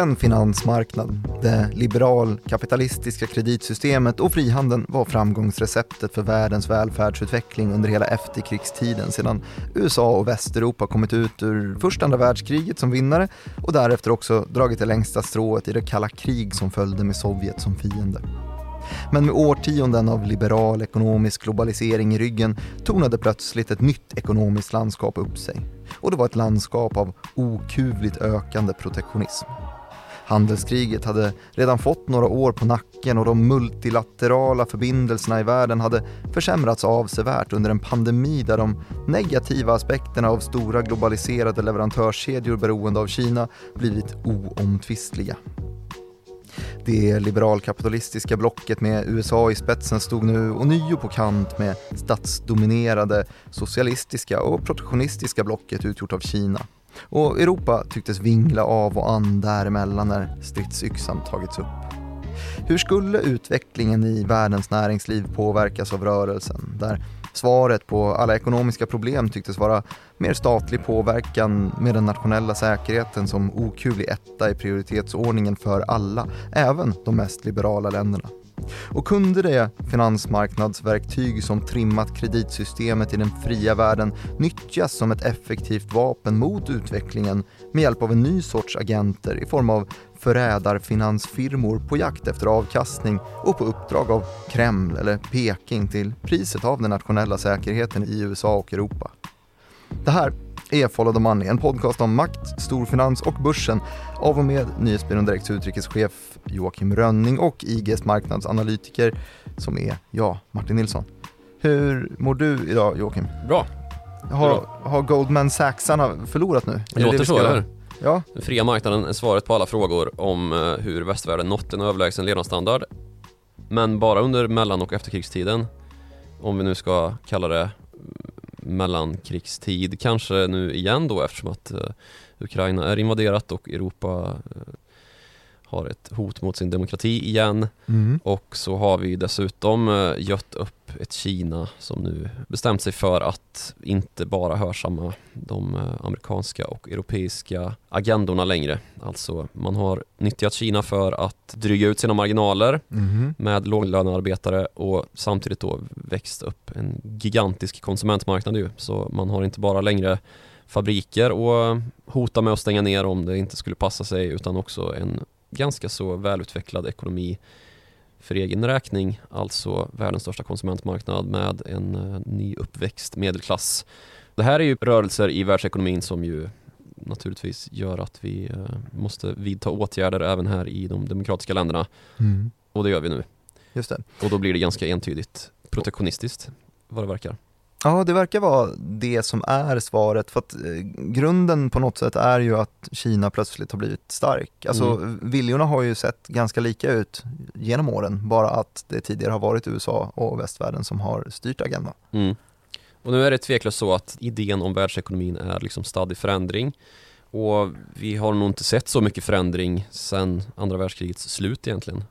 öppen finansmarknad, det liberal-kapitalistiska kreditsystemet och frihandeln var framgångsreceptet för världens välfärdsutveckling under hela efterkrigstiden sedan USA och Västeuropa kommit ut ur första andra världskriget som vinnare och därefter också dragit det längsta strået i det kalla krig som följde med Sovjet som fiende. Men med årtionden av liberal ekonomisk globalisering i ryggen tonade plötsligt ett nytt ekonomiskt landskap upp sig. Och det var ett landskap av okuvligt ökande protektionism. Handelskriget hade redan fått några år på nacken och de multilaterala förbindelserna i världen hade försämrats avsevärt under en pandemi där de negativa aspekterna av stora globaliserade leverantörskedjor beroende av Kina blivit oomtvistliga. Det liberalkapitalistiska blocket med USA i spetsen stod nu ånyo på kant med statsdominerade socialistiska och protektionistiska blocket utgjort av Kina. Och Europa tycktes vingla av och an däremellan när stridsyxan tagits upp. Hur skulle utvecklingen i världens näringsliv påverkas av rörelsen, där svaret på alla ekonomiska problem tycktes vara mer statlig påverkan med den nationella säkerheten som okuvlig etta i prioritetsordningen för alla, även de mest liberala länderna. Och kunde det finansmarknadsverktyg som trimmat kreditsystemet i den fria världen nyttjas som ett effektivt vapen mot utvecklingen med hjälp av en ny sorts agenter i form av förrädarfinansfirmor på jakt efter avkastning och på uppdrag av Kreml eller Peking till priset av den nationella säkerheten i USA och Europa. Det här är Follow the Money, en podcast om makt, storfinans och börsen av och med Nyhetsbyrån Direkts utrikeschef Joakim Rönning och IGs marknadsanalytiker som är jag, Martin Nilsson. Hur mår du idag Joakim? Bra. Har, har Goldman Sachsarna förlorat nu? Det låter så, eller? Ja. Den fria marknaden är svaret på alla frågor om eh, hur västvärlden nått en överlägsen levnadsstandard. Men bara under mellan och efterkrigstiden. Om vi nu ska kalla det mellankrigstid. Kanske nu igen då eftersom att eh, Ukraina är invaderat och Europa eh, har ett hot mot sin demokrati igen. Mm. Och så har vi dessutom uh, gött upp ett Kina som nu bestämt sig för att inte bara hörsamma de amerikanska och europeiska agendorna längre. Alltså man har nyttjat Kina för att dryga ut sina marginaler Mm. med låglönearbetare och samtidigt då växt upp en gigantisk konsumentmarknad ju. Så man har inte bara längre fabriker och hota med att stänga ner om det inte skulle passa sig utan också en ganska så välutvecklad ekonomi för egen räkning, alltså världens största konsumentmarknad med en uh, nyuppväxt medelklass. Det här är ju rörelser i världsekonomin som ju naturligtvis gör att vi uh, måste vidta åtgärder även här i de demokratiska länderna Mm. och det gör vi nu. Just det. Och då blir det ganska entydigt protektionistiskt vad det verkar. Ja, det verkar vara det som är svaret. För att eh, grunden på något sätt är ju att Kina plötsligt har blivit stark. Alltså Mm. viljorna har ju sett ganska lika ut genom åren. Bara att det tidigare har varit USA och västvärlden som har styrt agendan. Mm. Och nu är det tveklöst så att idén om världsekonomin är liksom stadd i förändring. Och vi har nog inte sett så mycket förändring sedan andra världskrigets slut egentligen.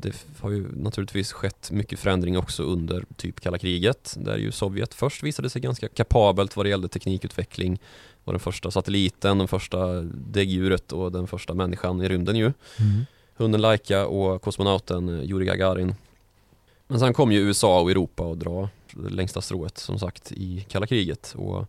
Det har ju naturligtvis skett mycket förändring också under typ kalla kriget där ju Sovjet först visade sig ganska kapabelt vad det gällde teknikutveckling. Var den första satelliten, den första däggdjuret och den första människan i rymden ju. Hunden Laika och kosmonauten Yuri Gagarin. Men sen kom ju USA och Europa och dra längsta strået som sagt i kalla kriget. Och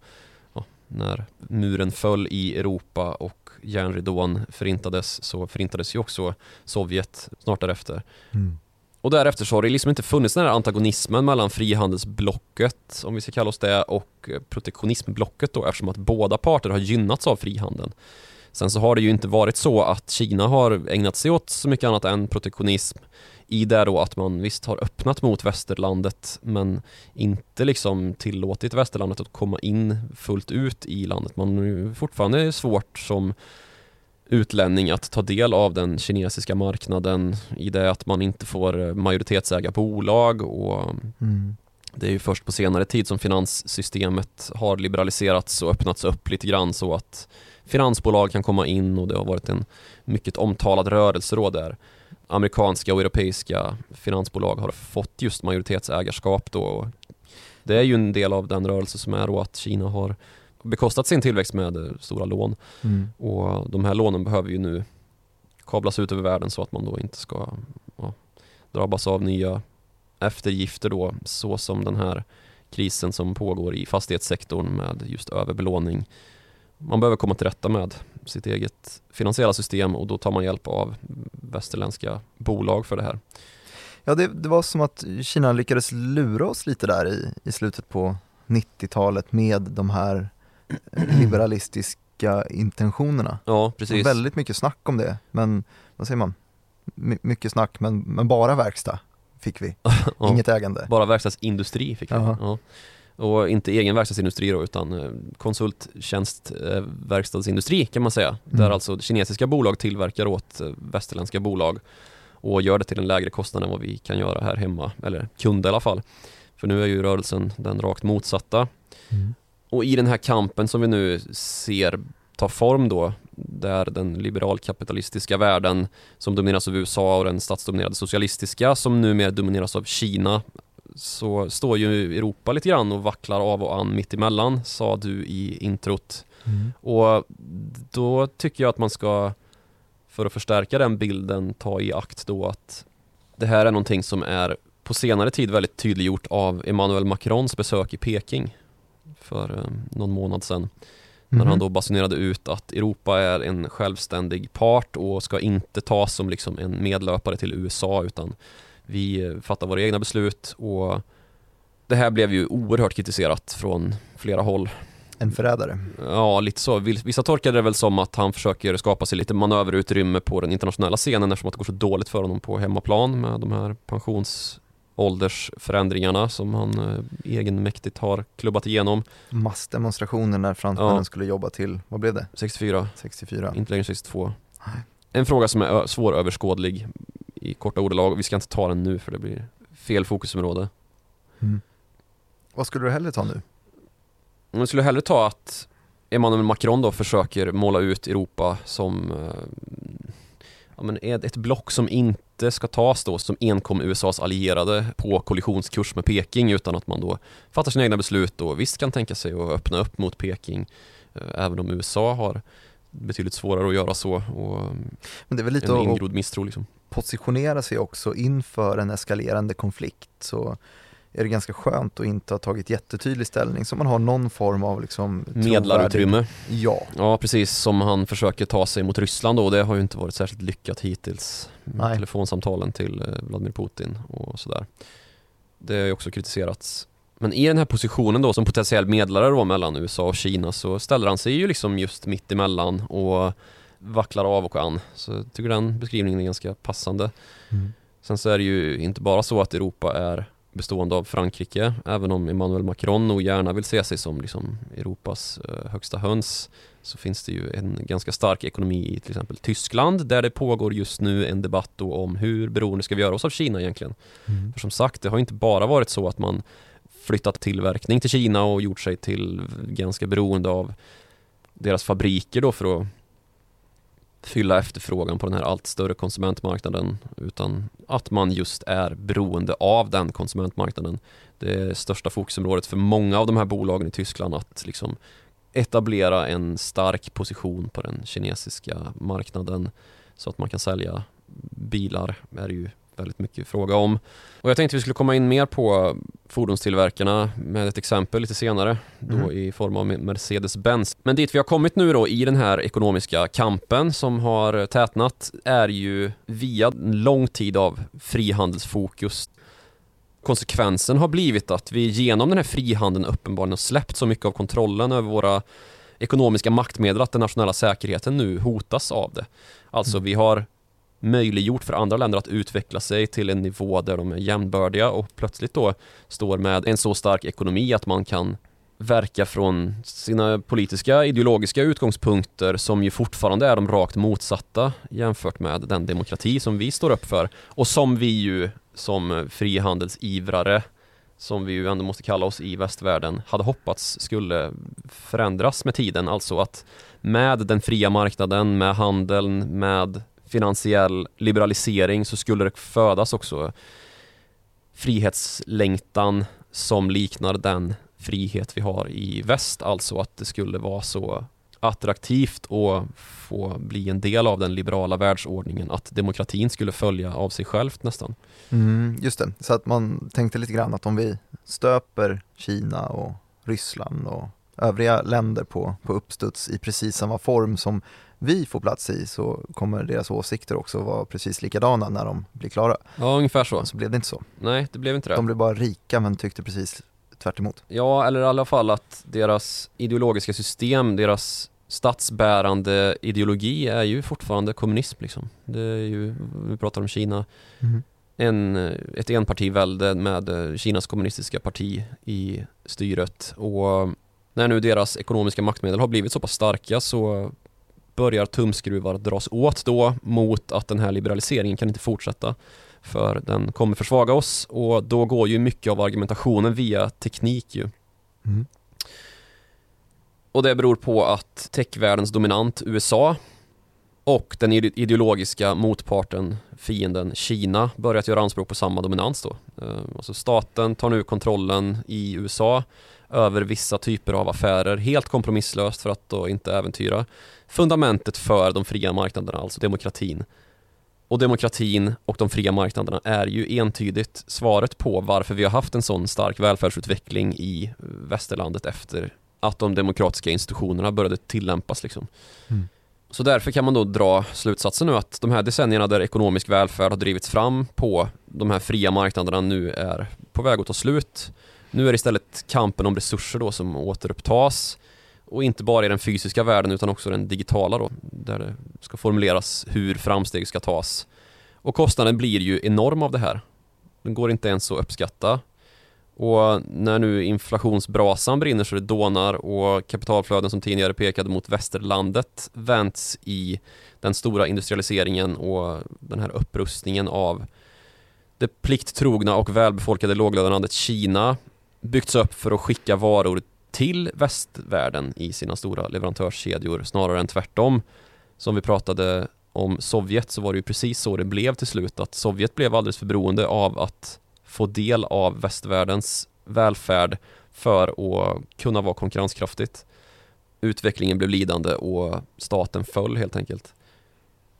när muren föll i Europa och järnridån förintades så förintades ju också Sovjet snart därefter Mm. och därefter så har det liksom inte funnits den här antagonismen mellan frihandelsblocket, om vi ska kalla oss det, och protektionismblocket då eftersom att båda parter har gynnats av frihandeln. Sen så har det ju inte varit så att Kina har ägnat sig åt så mycket annat än protektionism i det då att man visst har öppnat mot västerlandet men inte liksom tillåtit västerlandet att komma in fullt ut i landet. Man ju fortfarande svårt som utlänning att ta del av den kinesiska marknaden i det att man inte får majoritetsäga bolag och Mm. det är ju först på senare tid som finanssystemet har liberaliserats och öppnats upp lite grann så att finansbolag kan komma in och det har varit en mycket omtalad rörelse då där amerikanska och europeiska finansbolag har fått just majoritetsägarskap då. Det är ju en del av den rörelse som är då att Kina har bekostat sin tillväxt med stora lån Mm. och de här lånen behöver ju nu kablas ut över världen så att man då inte ska ja, drabbas av nya eftergifter då så som den här krisen som pågår i fastighetssektorn med just överbelåning. Man behöver komma till rätta med sitt eget finansiella system och då tar man hjälp av västerländska bolag för det här. Ja, det, det var som att Kina lyckades lura oss lite där i, i slutet på 90-talet med de här eh, liberalistiska intentionerna. Ja, Det precis. var väldigt mycket snack om det, men vad säger man? My, mycket snack, men, men bara verkstad fick vi, inget ägande. Bara verkstadsindustri fick vi. Och inte egen verkstadsindustri då utan eh, konsulttjänst eh, kan man säga. Mm. Där alltså kinesiska bolag tillverkar åt eh, västerländska bolag och gör det till en lägre kostnad än vad vi kan göra här hemma, eller kunde i alla fall. För nu är ju rörelsen den rakt motsatta. Mm. Och i den här kampen som vi nu ser ta form då, där den liberalkapitalistiska världen som domineras av USA och den statsdominerade socialistiska som numera domineras av Kina så står ju Europa lite grann och vacklar av och an mitt emellan, sa du i introt. Mm. Och då tycker jag att man ska, för att förstärka den bilden, ta i akt då att det här är någonting som är på senare tid väldigt tydliggjort av Emmanuel Macrons besök i Peking för eh, någon månad sedan. När Mhm. han då basunerade ut att Europa är en självständig part och ska inte tas som liksom en medlöpare till USA utan vi eh, fattar våra egna beslut och det här blev ju oerhört kritiserat från flera håll. En förrädare. Ja, lite så. Vissa tolkade det väl som att han försöker skapa sig lite manöverutrymme på den internationella scenen eftersom att det går så dåligt för honom på hemmaplan med de här pensionsåldersförändringarna som han eh, egenmäktigt har klubbat igenom. Massdemonstrationer när fransmännen Ja. skulle jobba till, vad blev det? 64, 64? inte längre 62. Nej. En fråga som är svåröverskådlig i korta ordalag. Vi ska inte ta den nu för det blir fel fokusområde. Mm. Vad skulle du hellre ta nu? Men Jag skulle hellre ta att Emmanuel Macron då försöker måla ut Europa som eh, ja, men ett block som inte ska tas då som enkom USAs allierade på kollisionskurs med Peking utan att man då fattar sina egna beslut och visst kan tänka sig att öppna upp mot Peking eh, även om USA har betydligt svårare att göra så och Men det är väl lite en ingrodd misstro liksom. Positionera sig också inför en eskalerande konflikt så är det ganska skönt att inte ha tagit jättetydlig ställning så man har någon form av liksom Medlarutrymme. Ja, Ja, precis som han försöker ta sig mot Ryssland då. Det har ju inte varit särskilt lyckat hittills. Nej. telefonsamtalen till eh, Vladimir Putin och sådär. Det har ju också kritiserats. Men i den här positionen då som potentiell medlare då mellan USA och Kina så ställer han sig ju liksom just mitt emellan och vacklar av och an. Så jag tycker den beskrivningen är ganska passande. Mm. Sen så är det ju inte bara så att Europa är bestående av Frankrike, även om Emmanuel Macron nog gärna vill se sig som liksom Europas eh, högsta höns, så finns det ju en ganska stark ekonomi i till exempel Tyskland, där det pågår just nu en debatt om hur beroende ska vi göra oss av Kina egentligen? Mm. För som sagt, det har inte bara varit så att man flyttat tillverkning till Kina och gjort sig till ganska beroende av deras fabriker då för att fylla efterfrågan på den här allt större konsumentmarknaden utan att man just är beroende av den konsumentmarknaden. Det är största fokusområdet för många av de här bolagen i Tyskland att liksom etablera en stark position på den kinesiska marknaden så att man kan sälja bilar är ju väldigt mycket fråga om. Och jag tänkte vi skulle komma in mer på fordonstillverkarna med ett exempel lite senare då Mhm. i form av Mercedes-Benz. Men dit vi har kommit nu då i den här ekonomiska kampen som har tätnat är ju via en lång tid av frihandelsfokus. Konsekvensen har blivit att vi genom den här frihandeln uppenbarligen har släppt så mycket av kontrollen över våra ekonomiska maktmedel att den nationella säkerheten nu hotas av det. Alltså vi har möjliggjort för andra länder att utveckla sig till en nivå där de är jämnbördiga och plötsligt då står med en så stark ekonomi att man kan verka från sina politiska ideologiska utgångspunkter som ju fortfarande är de rakt motsatta jämfört med den demokrati som vi står upp för och som vi ju som frihandelsivrare som vi ju ändå måste kalla oss i västvärlden hade hoppats skulle förändras med tiden, alltså att med den fria marknaden, med handeln, med finansiell liberalisering så skulle det födas också frihetslängtan som liknar den frihet vi har i väst, alltså att det skulle vara så attraktivt att få bli en del av den liberala världsordningen, att demokratin skulle följa av sig självt nästan. Mm, just det, så att man tänkte lite grann att om vi stöper Kina och Ryssland och övriga länder på, på uppstuds i precis samma form som vi får plats i så kommer deras åsikter också vara precis likadana när de blir klara. Ja, ungefär så. Så blev det inte så. Nej, det blev inte det. De blev bara rika men tyckte precis tvärt emot. Ja, eller i alla fall att deras ideologiska system, deras statsbärande ideologi är ju fortfarande kommunism liksom. Det är ju, vi pratar om Kina, mm. en, ett enpartivälde med Kinas kommunistiska parti i styret och när nu deras ekonomiska maktmedel har blivit så pass starka så börjar tumskruvar dras åt då mot att den här liberaliseringen kan inte fortsätta för den kommer försvaga oss och då går ju mycket av argumentationen via teknik ju. Mm. Och det beror på att techvärldens dominant USA och den ideologiska motparten, fienden Kina, börjat göra anspråk på samma dominans då. Eh, alltså staten tar nu kontrollen i USA över vissa typer av affärer helt kompromisslöst för att då inte äventyra fundamentet för de fria marknaderna, alltså demokratin. Och demokratin och de fria marknaderna är ju entydigt svaret på varför vi har haft en sån stark välfärdsutveckling i västerlandet efter att de demokratiska institutionerna började tillämpas. Liksom. Mm. Så därför kan man då dra slutsatsen nu att de här decennierna där ekonomisk välfärd har drivits fram på de här fria marknaderna nu är på väg att ta slut. Nu är det istället kampen om resurser då som återupptas och inte bara i den fysiska världen utan också den digitala då där det ska formuleras hur framsteg ska tas. Och kostnaden blir ju enorm av det här. Den går inte ens att uppskatta. Och när nu inflationsbrasan brinner så det dånar och kapitalflöden som tidigare pekade mot västerlandet vänds i den stora industrialiseringen och den här upprustningen av det plikttrogna och välbefolkade låglönelandet Kina byggts upp för att skicka varor till västvärlden i sina stora leverantörskedjor snarare än tvärtom. Som vi pratade om Sovjet så var det ju precis så det blev till slut att Sovjet blev alldeles för beroende av att få del av västvärldens välfärd för att kunna vara konkurrenskraftigt. Utvecklingen blev lidande och staten föll helt enkelt.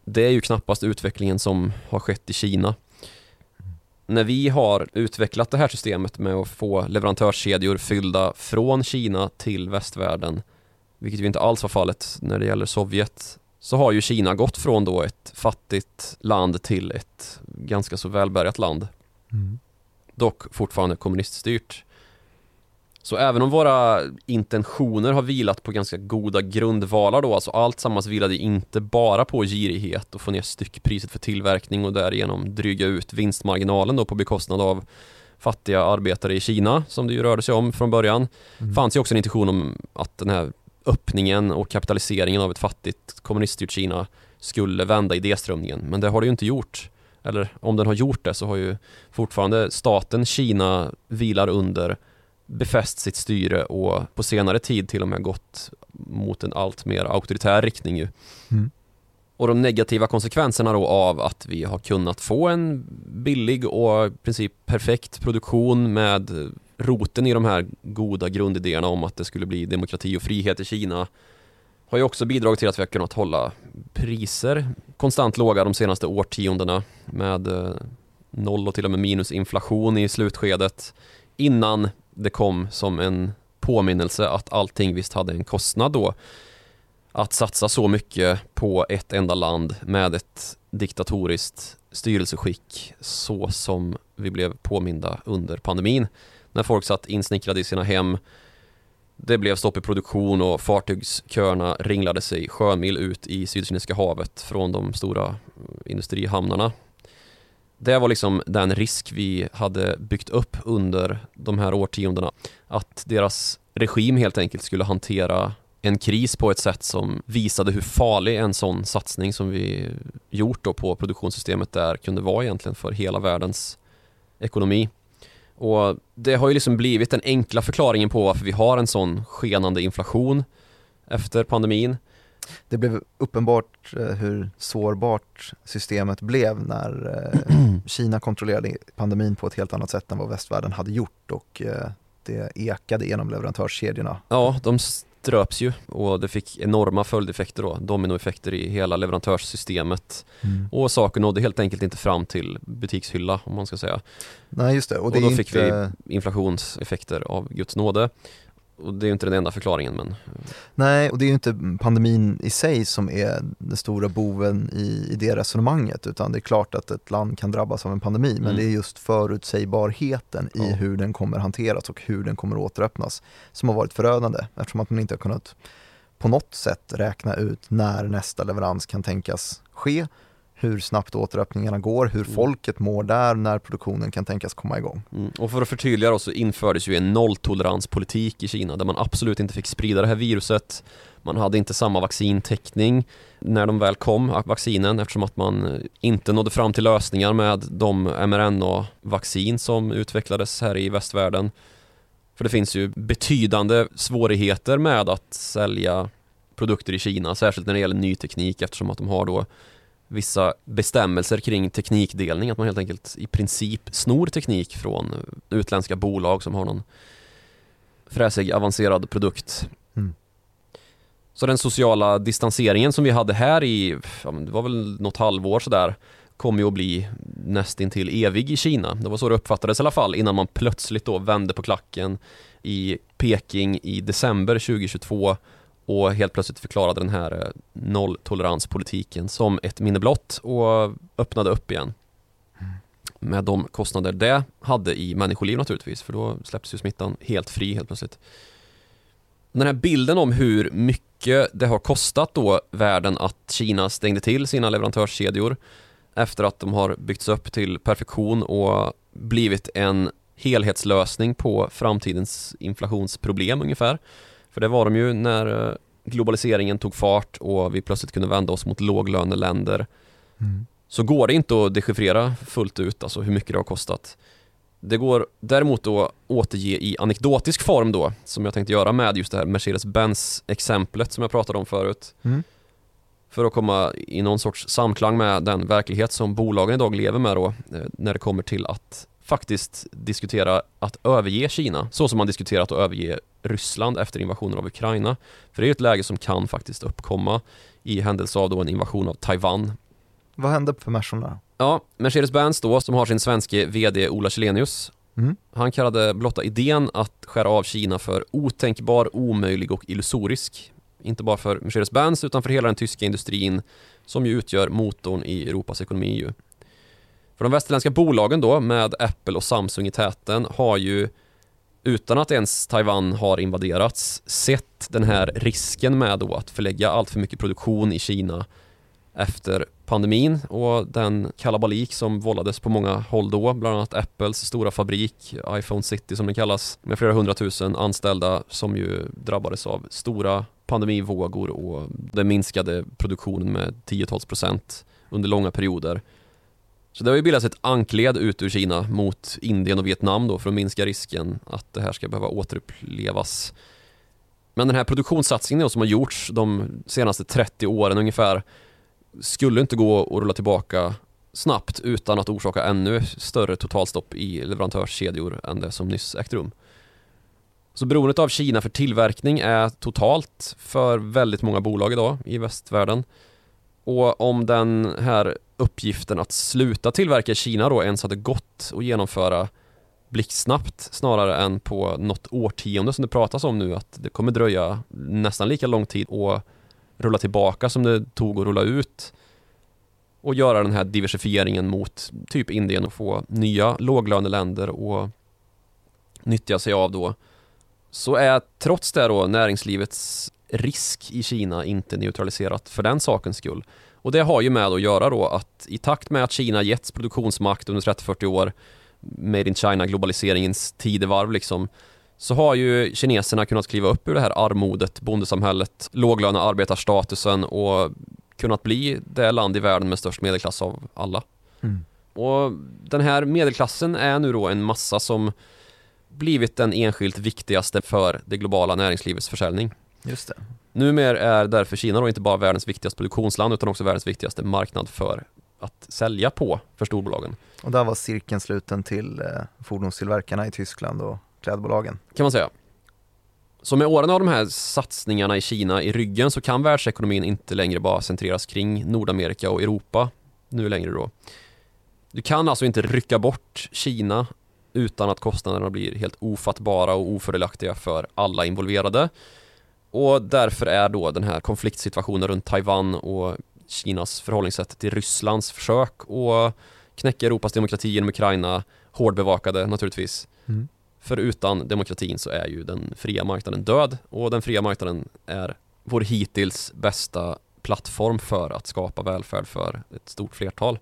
Det är ju knappast utvecklingen som har skett i Kina när vi har utvecklat det här systemet med att få leverantörskedjor fyllda från Kina till västvärlden, vilket ju inte alls var fallet när det gäller Sovjet, så har ju Kina gått från då ett fattigt land till ett ganska så välbärgat land. Mm. Dock fortfarande kommuniststyrt. Så även om våra intentioner har vilat på ganska goda grundvalar då, alltså allt sammans vilade inte bara på girighet och få ner styckpriset för tillverkning och därigenom dryga ut vinstmarginalen då på bekostnad av fattiga arbetare i Kina, som det ju rörde sig om från början. Mm. fanns ju också en intention om att den här öppningen och kapitaliseringen av ett fattigt kommuniststyrt Kina skulle vända idéströmningen, men det har det ju inte gjort. Eller om den har gjort det så har ju fortfarande staten Kina vilar under befäst sitt styre och på senare tid till och med gått mot en allt mer auktoritär riktning ju. Mm. Och de negativa konsekvenserna då av att vi har kunnat få en billig och i princip perfekt produktion med roten i de här goda grundidéerna om att det skulle bli demokrati och frihet i Kina har ju också bidragit till att vi har kunnat hålla priser konstant låga de senaste årtiondena med eh, noll och till och med minusinflation i slutskedet innan det kom som en påminnelse att allting visst hade en kostnad då. Att satsa så mycket på ett enda land med ett diktatoriskt styrelseskick så som vi blev påminda under pandemin. När folk satt insnickrade i sina hem det blev stopp i produktion och fartygsköerna ringlade sig sjömil ut i Sydkinesiska havet från de stora industrihamnarna det var liksom den risk vi hade byggt upp under de här årtiondena. Att deras regim helt enkelt skulle hantera en kris på ett sätt som visade hur farlig en sån satsning som vi gjort då på produktionssystemet där kunde vara egentligen för hela världens ekonomi. Och det har ju liksom blivit den enkla förklaringen på varför vi har en sån skenande inflation efter pandemin det blev uppenbart eh, hur sårbart systemet blev när eh, Kina kontrollerade pandemin på ett helt annat sätt än vad västvärlden hade gjort och eh, det ekade genom leverantörskedjorna. Ja, de ströps ju och det fick enorma följdeffekter då, dominoeffekter i hela leverantörssystemet. Mm. Och saker nådde helt enkelt inte fram till butikshylla om man ska säga. Nej just det. Och, det och då fick inte... vi inflationseffekter av Guds nåde och det är ju inte den enda förklaringen men Nej, och det är ju inte pandemin i sig som är den stora boven i, i det resonemanget utan det är klart att ett land kan drabbas av en pandemi mm. men det är just förutsägbarheten i ja. hur den kommer hanteras och hur den kommer återöppnas som har varit förödande eftersom att man inte har kunnat på något sätt räkna ut när nästa leverans kan tänkas ske hur snabbt återöppningarna går, hur mm. folket mår där, när produktionen kan tänkas komma igång. Mm. Och för att förtydliga då så infördes ju en nolltoleranspolitik i Kina där man absolut inte fick sprida det här viruset. Man hade inte samma vaccintäckning när de väl kom, vaccinen, eftersom att man inte nådde fram till lösningar med de mRNA-vaccin som utvecklades här i västvärlden. För det finns ju betydande svårigheter med att sälja produkter i Kina, särskilt när det gäller ny teknik eftersom att de har då vissa bestämmelser kring teknikdelning, att man helt enkelt i princip snor teknik från utländska bolag som har någon fräsig avancerad produkt. Mm. Så den sociala distanseringen som vi hade här i, ja, det var väl något halvår sådär, kommer ju att bli nästintill evig i Kina. Det var så det uppfattades i alla fall innan man plötsligt då vände på klacken i Peking i december 2022 och helt plötsligt förklarade den här eh, nolltoleranspolitiken som ett minne blott och öppnade upp igen. Mm. Med de kostnader det hade i människoliv naturligtvis, för då släpptes ju smittan helt fri helt plötsligt. Den här bilden om hur mycket det har kostat då världen att Kina stängde till sina leverantörskedjor efter att de har byggts upp till perfektion och blivit en helhetslösning på framtidens inflationsproblem ungefär. För det var de ju när eh, globaliseringen tog fart och vi plötsligt kunde vända oss mot låglöneländer. Mm. Så går det inte att dechiffrera fullt ut, alltså hur mycket det har kostat. Det går däremot att återge i anekdotisk form då, som jag tänkte göra med just det här Mercedes-Benz-exemplet som jag pratade om förut. Mm. För att komma i någon sorts samklang med den verklighet som bolagen idag lever med då, eh, när det kommer till att faktiskt diskutera att överge Kina, så som man diskuterat att överge Ryssland efter invasionen av Ukraina. För det är ett läge som kan faktiskt uppkomma i händelse av då en invasion av Taiwan. Vad hände för Merson där? Ja, Mercedes-Benz då, som har sin svenske VD Ola Källenius, mm. han kallade blotta idén att skära av Kina för otänkbar, omöjlig och illusorisk. Inte bara för Mercedes-Benz utan för hela den tyska industrin som ju utgör motorn i Europas ekonomi ju. För de västerländska bolagen då med Apple och Samsung i täten har ju utan att ens Taiwan har invaderats sett den här risken med då att förlägga allt för mycket produktion i Kina efter pandemin och den kalabalik som vållades på många håll då, bland annat Apples stora fabrik, iPhone City som den kallas, med flera hundratusen anställda som ju drabbades av stora pandemivågor och den minskade produktionen med tiotals procent under långa perioder. Så det har ju bildats ett ankled ut ur Kina mot Indien och Vietnam då för att minska risken att det här ska behöva återupplevas. Men den här produktionssatsningen som har gjorts de senaste 30 åren ungefär skulle inte gå att rulla tillbaka snabbt utan att orsaka ännu större totalstopp i leverantörskedjor än det som nyss ägt rum. Så beroendet av Kina för tillverkning är totalt för väldigt många bolag idag i västvärlden. Och om den här uppgiften att sluta tillverka i Kina då ens hade gått att genomföra blixtsnabbt snarare än på något årtionde som det pratas om nu att det kommer dröja nästan lika lång tid att rulla tillbaka som det tog att rulla ut och göra den här diversifieringen mot typ Indien och få nya låglöneländer och nyttja sig av då. Så är trots det då näringslivets risk i Kina inte neutraliserat för den sakens skull. Och det har ju med att göra då att i takt med att Kina getts produktionsmakt under 30-40 år, Made in China globaliseringens tidevarv liksom, så har ju kineserna kunnat kliva upp ur det här armodet, bondesamhället, låglöna arbetarstatusen och kunnat bli det land i världen med störst medelklass av alla. Mm. Och den här medelklassen är nu då en massa som blivit den enskilt viktigaste för det globala näringslivets försäljning. Just det. Numera är därför Kina då inte bara världens viktigaste produktionsland utan också världens viktigaste marknad för att sälja på för storbolagen. Och där var cirkeln sluten till eh, fordonstillverkarna i Tyskland och klädbolagen. Kan man säga. Så med åren av de här satsningarna i Kina i ryggen så kan världsekonomin inte längre bara centreras kring Nordamerika och Europa nu längre då. Du kan alltså inte rycka bort Kina utan att kostnaderna blir helt ofattbara och ofördelaktiga för alla involverade. Och därför är då den här konfliktsituationen runt Taiwan och Kinas förhållningssätt till Rysslands försök att knäcka Europas demokrati genom Ukraina hårdbevakade naturligtvis. Mm. För utan demokratin så är ju den fria marknaden död och den fria marknaden är vår hittills bästa plattform för att skapa välfärd för ett stort flertal.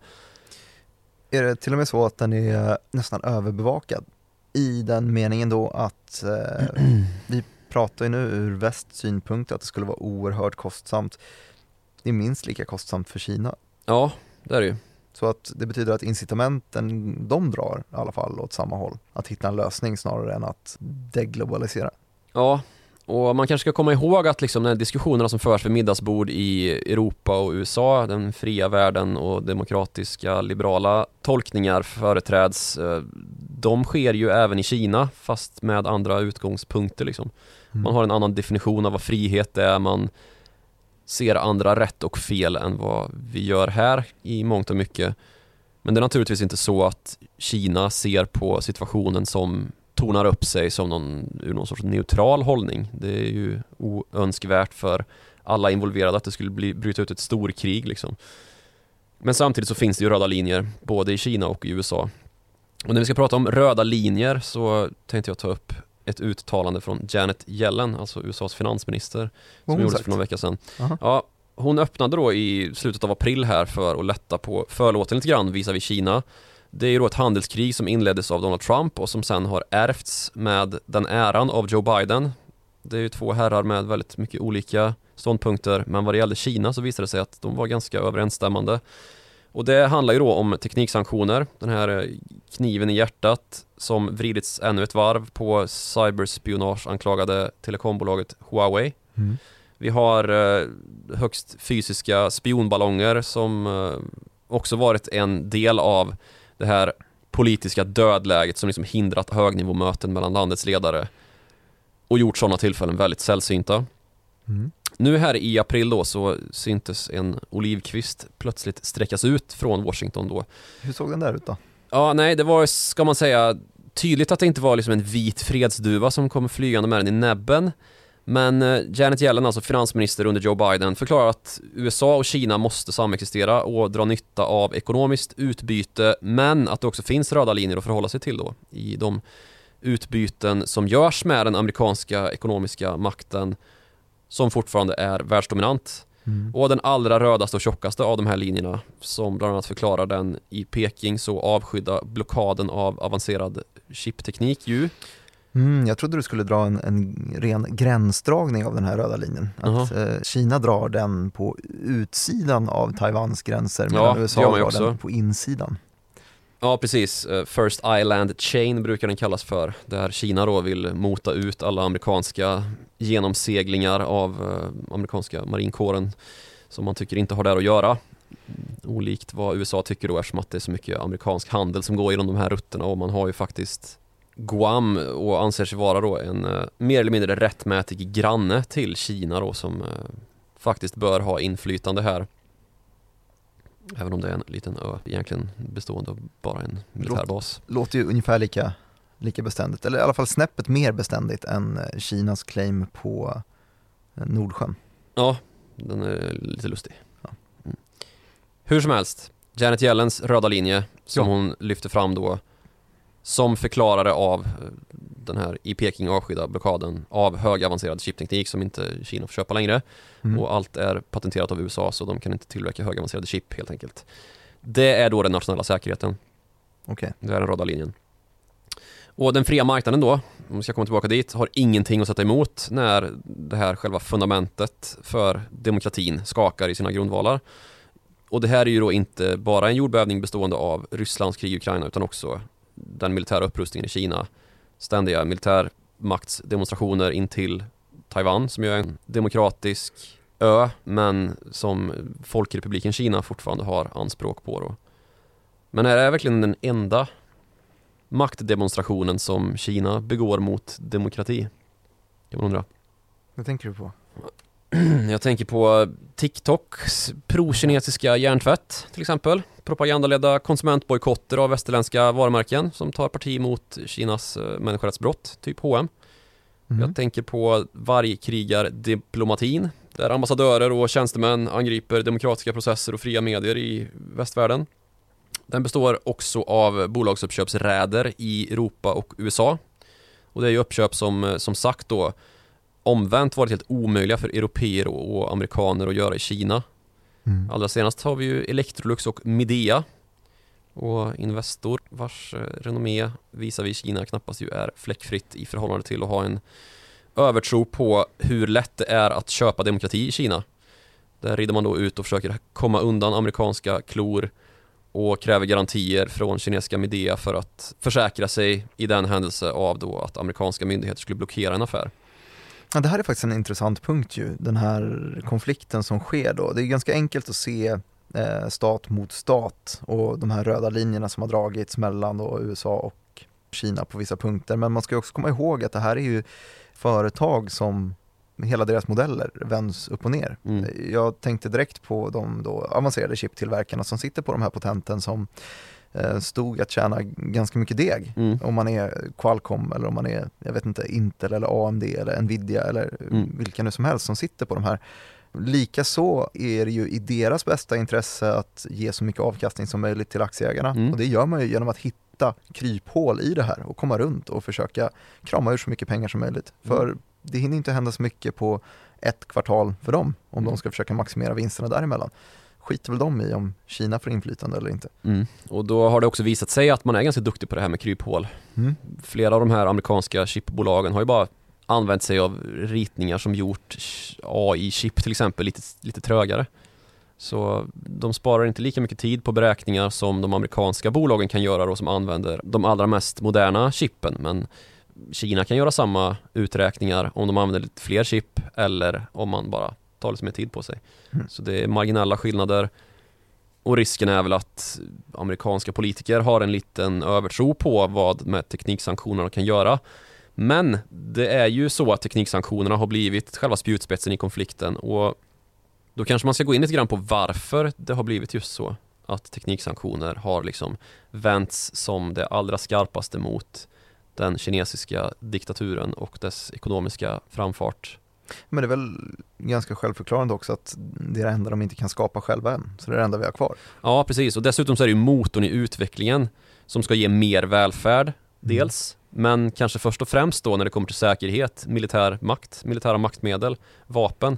Är det till och med så att den är nästan överbevakad? I den meningen då att eh, vi pratar ju nu ur västs synpunkt att det skulle vara oerhört kostsamt. Det är minst lika kostsamt för Kina. Ja, det är det ju. Så att det betyder att incitamenten de drar i alla fall åt samma håll. Att hitta en lösning snarare än att deglobalisera. Ja, och man kanske ska komma ihåg att liksom de diskussionerna som förs vid middagsbord i Europa och USA, den fria världen och demokratiska liberala tolkningar företräds, eh, de sker ju även i Kina fast med andra utgångspunkter liksom. Mm. Man har en annan definition av vad frihet är, man ser andra rätt och fel än vad vi gör här i mångt och mycket. Men det är naturligtvis inte så att Kina ser på situationen som tornar upp sig som någon, ur någon sorts neutral hållning. Det är ju oönskvärt för alla involverade att det skulle bli, bryta ut ett storkrig liksom. Men samtidigt så finns det ju röda linjer både i Kina och i USA. Och när vi ska prata om röda linjer så tänkte jag ta upp ett uttalande från Janet Yellen, alltså USAs finansminister, som gjordes sagt? för några veckor sedan. Ja, hon öppnade då i slutet av april här för att lätta på förlåten lite grann visavi Kina. Det är ju då ett handelskrig som inleddes av Donald Trump och som sen har ärvts med den äran av Joe Biden. Det är ju två herrar med väldigt mycket olika ståndpunkter, men vad det gällde Kina så visade det sig att de var ganska överensstämmande. Och det handlar ju då om tekniksanktioner, den här kniven i hjärtat som vridits ännu ett varv på cyberspionage-anklagade telekombolaget Huawei. Mm. Vi har eh, högst fysiska spionballonger som eh, också varit en del av det här politiska dödläget som liksom hindrat högnivåmöten mellan landets ledare och gjort sådana tillfällen väldigt sällsynta. Mm. Nu här i april då så syntes en olivkvist plötsligt sträckas ut från Washington då. Hur såg den där ut då? Ja, nej, det var, ska man säga, tydligt att det inte var liksom en vit fredsduva som kom flygande med den i näbben. Men eh, Janet Yellen, alltså finansminister under Joe Biden, förklarar att USA och Kina måste samexistera och dra nytta av ekonomiskt utbyte, men att det också finns röda linjer att förhålla sig till då i de utbyten som görs med den amerikanska ekonomiska makten som fortfarande är världsdominant. Mm. Och den allra rödaste och tjockaste av de här linjerna som bland annat förklarar den i Peking så avskydda blockaden av avancerad chipteknik ju. Mm, jag trodde du skulle dra en, en ren gränsdragning av den här röda linjen. Att eh, Kina drar den på utsidan av Taiwans gränser medan ja, USA drar den på insidan. Ja precis, eh, First Island Chain brukar den kallas för Där Kina då vill mota ut alla amerikanska genomseglingar av eh, amerikanska marinkåren Som man tycker inte har där att göra. Olikt vad USA tycker då eftersom att det är så mycket amerikansk handel som går genom de här rutterna och man har ju faktiskt Guam och anser sig vara då en eh, mer eller mindre rättmätig granne till Kina då som faktiskt bör ha inflytande här. Även om det är en liten ö egentligen bestående av bara en militärbas. Låter, låter ju ungefär lika, lika beständigt, eller i alla fall snäppet mer beständigt än eh, Kinas claim på eh, Nordsjön. Ja, den är lite lustig. Ja. Mm. Hur som helst, Janet Yellens röda linje som ja. hon lyfter fram då som förklarare av eh, den här i Peking avskydda blockaden av högavancerad chipteknik som inte Kina får köpa längre. Mm. Och allt är patenterat av USA så de kan inte tillverka högavancerade chip helt enkelt. Det är då den nationella säkerheten. Okay. Det är den röda linjen. Och den fria marknaden då, om vi ska komma tillbaka dit, har ingenting att sätta emot när det här själva fundamentet för demokratin skakar i sina grundvalar. Och det här är ju då inte bara en jordbävning bestående av Rysslands krig i Ukraina utan också den militära upprustningen i Kina ständiga militärmaktsdemonstrationer in till Taiwan som ju är en demokratisk ö men som Folkrepubliken Kina fortfarande har anspråk på då. Men är det verkligen den enda maktdemonstrationen som Kina begår mot demokrati? Kan man undra. Vad tänker du på? Jag tänker på TikToks pro-kinesiska hjärntvätt till exempel. Propagandaledda konsumentbojkotter av västerländska varumärken som tar parti mot Kinas eh, människorättsbrott, typ H&M. Mm. Jag tänker på vargkrigardiplomatin där ambassadörer och tjänstemän angriper demokratiska processer och fria medier i västvärlden. Den består också av bolagsuppköpsräder i Europa och USA. Och det är ju uppköp som, eh, som sagt då omvänt varit helt omöjliga för europeer och amerikaner att göra i Kina. Mm. Allra senast har vi ju Electrolux och Midea och Investor vars eh, renommé visar vi i Kina knappast ju är fläckfritt i förhållande till att ha en övertro på hur lätt det är att köpa demokrati i Kina. Där rider man då ut och försöker komma undan amerikanska klor och kräver garantier från kinesiska Midea för att försäkra sig i den händelse av då att amerikanska myndigheter skulle blockera en affär. Ja, det här är faktiskt en intressant punkt ju, den här konflikten som sker då. Det är ganska enkelt att se eh, stat mot stat och de här röda linjerna som har dragits mellan då USA och Kina på vissa punkter. Men man ska också komma ihåg att det här är ju företag som hela deras modeller vänds upp och ner. Mm. Jag tänkte direkt på de avancerade chiptillverkarna som sitter på de här patenten som stod att tjäna ganska mycket deg Mm. om man är Qualcomm eller om man är, jag vet inte, Intel eller AMD eller Nvidia eller Mm. vilka nu som helst som sitter på de här. Likaså är det ju i deras bästa intresse att ge så mycket avkastning som möjligt till aktieägarna Mm. och det gör man ju genom att hitta kryphål i det här och komma runt och försöka krama ur så mycket pengar som möjligt. Mm. För det hinner inte hända så mycket på ett kvartal för dem om Mm. de ska försöka maximera vinsterna däremellan. Skiter väl de i om Kina får inflytande eller inte. Mm. Och då har det också visat sig att man är ganska duktig på det här med kryphål. Mm. Flera av de här amerikanska chipbolagen har ju bara använt sig av ritningar som gjort AI-chip till exempel lite, lite trögare. Så de sparar inte lika mycket tid på beräkningar som de amerikanska bolagen kan göra då som använder de allra mest moderna chippen. Men Kina kan göra samma uträkningar om de använder lite fler chip eller om man bara tar lite mer tid på sig. Mm. Så det är marginella skillnader och risken är väl att amerikanska politiker har en liten övertro på vad med tekniksanktionerna kan göra. Men det är ju så att tekniksanktionerna har blivit själva spjutspetsen i konflikten och då kanske man ska gå in lite grann på varför det har blivit just så att tekniksanktioner har liksom vänts som det allra skarpaste mot den kinesiska diktaturen och dess ekonomiska framfart. Men det är väl ganska självförklarande också att det är det enda de inte kan skapa själva än. Så det är det enda vi har kvar. Ja, precis. Och dessutom så är det ju motorn i utvecklingen som ska ge mer välfärd, dels. Men kanske först och främst då när det kommer till säkerhet, militär makt, militära maktmedel, vapen.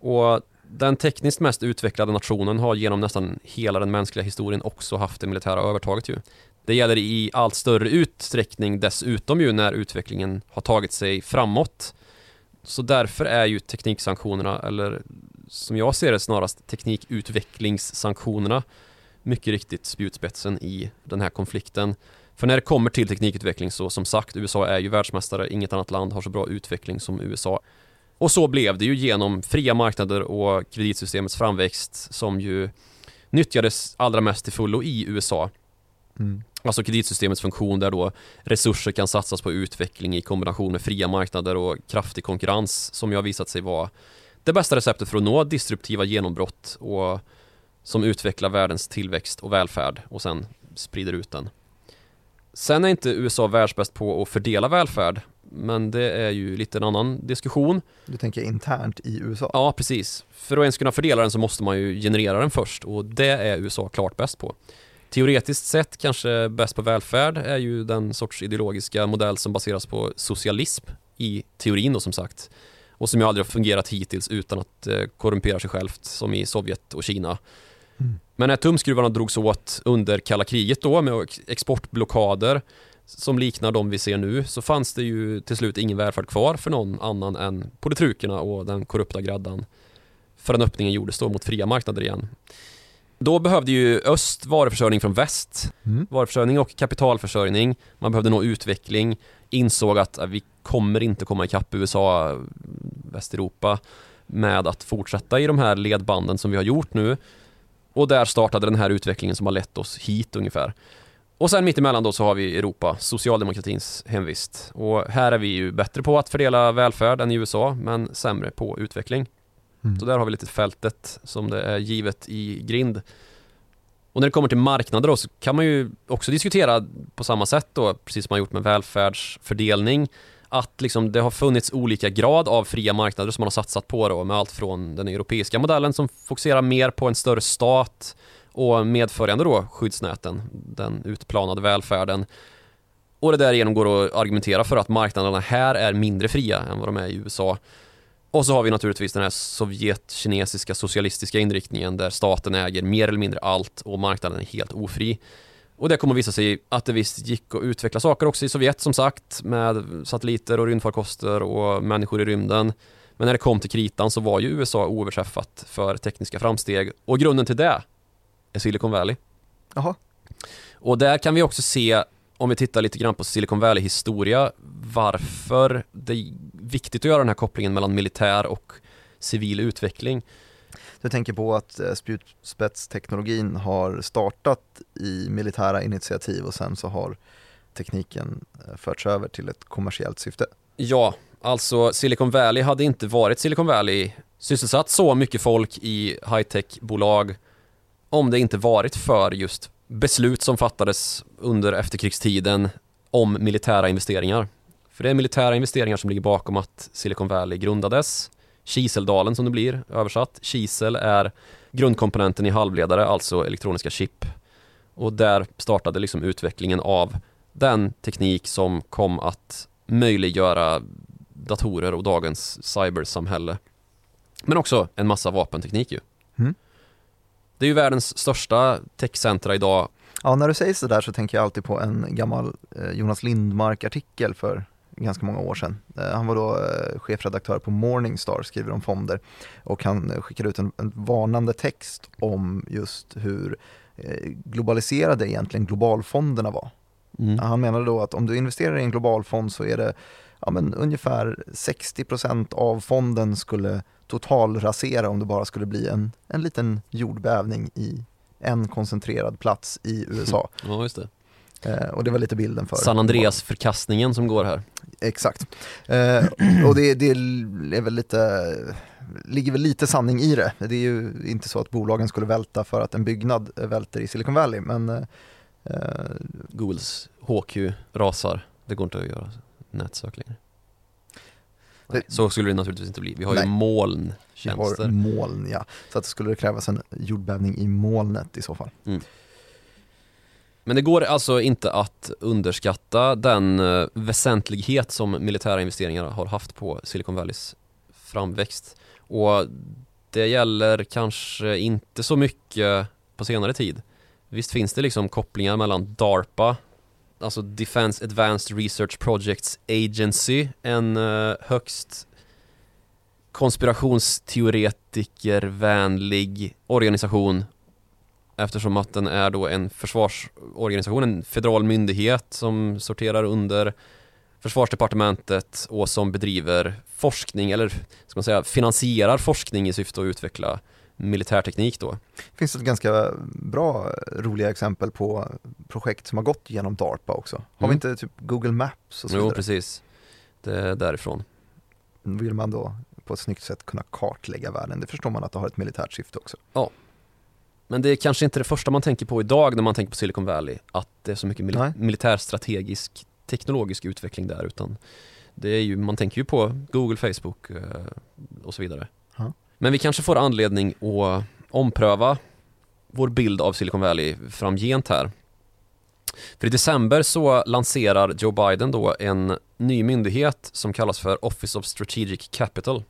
Och den tekniskt mest utvecklade nationen har genom nästan hela den mänskliga historien också haft det militära övertaget ju. Det gäller i allt större utsträckning dessutom ju när utvecklingen har tagit sig framåt. Så därför är ju tekniksanktionerna, eller som jag ser det snarast teknikutvecklingssanktionerna, mycket riktigt spjutspetsen i den här konflikten. För när det kommer till teknikutveckling så som sagt, USA är ju världsmästare, inget annat land har så bra utveckling som USA. Och så blev det ju genom fria marknader och kreditsystemets framväxt som ju nyttjades allra mest till fullo i USA. Mm. Alltså kreditsystemets funktion där då resurser kan satsas på utveckling i kombination med fria marknader och kraftig konkurrens som ju har visat sig vara det bästa receptet för att nå disruptiva genombrott och som utvecklar världens tillväxt och välfärd och sen sprider ut den. Sen är inte USA världsbäst på att fördela välfärd men det är ju lite en annan diskussion. Du tänker internt i USA? Ja, precis. För att ens kunna fördela den så måste man ju generera den först och det är USA klart bäst på. Teoretiskt sett kanske bäst på välfärd är ju den sorts ideologiska modell som baseras på socialism i teorin då som sagt och som ju aldrig har fungerat hittills utan att eh, korrumpera sig självt som i Sovjet och Kina. Mm. Men när tumskruvarna drogs åt under kalla kriget då med exportblockader som liknar de vi ser nu så fanns det ju till slut ingen välfärd kvar för någon annan än politrukerna och den korrupta graddan förrän öppningen gjordes då mot fria marknader igen. Då behövde ju öst varuförsörjning från väst, Mm. varuförsörjning och kapitalförsörjning. Man behövde nå utveckling, insåg att eh, vi kommer inte komma ikapp USA, Västeuropa med att fortsätta i de här ledbanden som vi har gjort nu. Och där startade den här utvecklingen som har lett oss hit ungefär. Och sen mittemellan då så har vi Europa, socialdemokratins hemvist. Och här är vi ju bättre på att fördela välfärd än i USA, men sämre på utveckling. Mm. Så där har vi lite fältet som det är givet i grind. Och när det kommer till marknader då så kan man ju också diskutera på samma sätt då, precis som man gjort med välfärdsfördelning, att liksom det har funnits olika grad av fria marknader som man har satsat på då, med allt från den europeiska modellen som fokuserar mer på en större stat och medföljande då skyddsnäten, den utplanade välfärden. Och det därigenom går att argumentera för att marknaderna här är mindre fria än vad de är i USA. Och så har vi naturligtvis den här Sovjet-kinesiska socialistiska inriktningen där staten äger mer eller mindre allt och marknaden är helt ofri. Och det kommer visa sig att det visst gick att utveckla saker också i Sovjet som sagt med satelliter och rymdfarkoster och människor i rymden. Men när det kom till kritan så var ju USA oöverträffat för tekniska framsteg och grunden till det är Silicon Valley. Jaha. Och där kan vi också se, om vi tittar lite grann på Silicon Valley historia, varför det är viktigt att göra den här kopplingen mellan militär och civil utveckling. Du tänker på att eh, spjutspetsteknologin har startat i militära initiativ och sen så har tekniken eh, förts över till ett kommersiellt syfte? Ja, alltså Silicon Valley hade inte varit Silicon Valley sysselsatt så mycket folk i high-tech-bolag om det inte varit för just beslut som fattades under efterkrigstiden om militära investeringar. För det är militära investeringar som ligger bakom att Silicon Valley grundades. Kiseldalen som det blir översatt. Kisel är grundkomponenten i halvledare, alltså elektroniska chip. Och där startade liksom utvecklingen av den teknik som kom att möjliggöra datorer och dagens cybersamhälle. Men också en massa vapenteknik ju. Mm. Det är ju världens största techcentra idag. Ja, när du säger sådär så tänker jag alltid på en gammal eh, Jonas Lindmark-artikel för ganska många år sedan. Eh, han var då eh, chefredaktör på Morningstar, skriver om fonder och han skickade ut en, en varnande text om just hur globaliserade egentligen globalfonderna var. Mm. Han menade då att om du investerar i en globalfond så är det ja, men ungefär 60% av fonden skulle totalrasera om det bara skulle bli en, en liten jordbävning i en koncentrerad plats i USA. Ja, just det. Eh, och det var lite bilden för San Andreas förkastningen som går här. Exakt. Eh, och det, det är väl lite, ligger väl lite sanning i det. Det är ju inte så att bolagen skulle välta för att en byggnad välter i Silicon Valley, men eh, Googles HQ rasar. Det går inte att göra nätsök längre. Nej, så skulle det naturligtvis inte bli. Vi har Nej. ju molntjänster. Vi har moln, ja. Så att det skulle krävas en jordbävning i molnet i så fall. Mm. Men det går alltså inte att underskatta den eh, väsentlighet som militära investeringar har haft på Silicon Valleys framväxt. Och det gäller kanske inte så mycket på senare tid. Visst finns det liksom kopplingar mellan DARPA alltså Defense Advanced Research Projects Agency, en uh, högst konspirationsteoretikervänlig organisation eftersom att den är då en försvarsorganisation, en federal myndighet som sorterar under försvarsdepartementet och som bedriver forskning eller ska man säga finansierar forskning i syfte att utveckla militärteknik då. Finns det ett ganska bra, roliga exempel på projekt som har gått genom DARPA också? Har mm. vi inte typ Google Maps och så Jo, precis. Det är därifrån. Vill man då på ett snyggt sätt kunna kartlägga världen, det förstår man att det har ett militärt syfte också. Ja. Men det är kanske inte det första man tänker på idag när man tänker på Silicon Valley, att det är så mycket mil militärstrategisk teknologisk utveckling där, utan det är ju, man tänker ju på Google, Facebook eh, och så vidare. Men vi kanske får anledning att ompröva vår bild av Silicon Valley framgent här. För i december så lanserar Joe Biden då en ny myndighet som kallas för Office of Strategic Capital.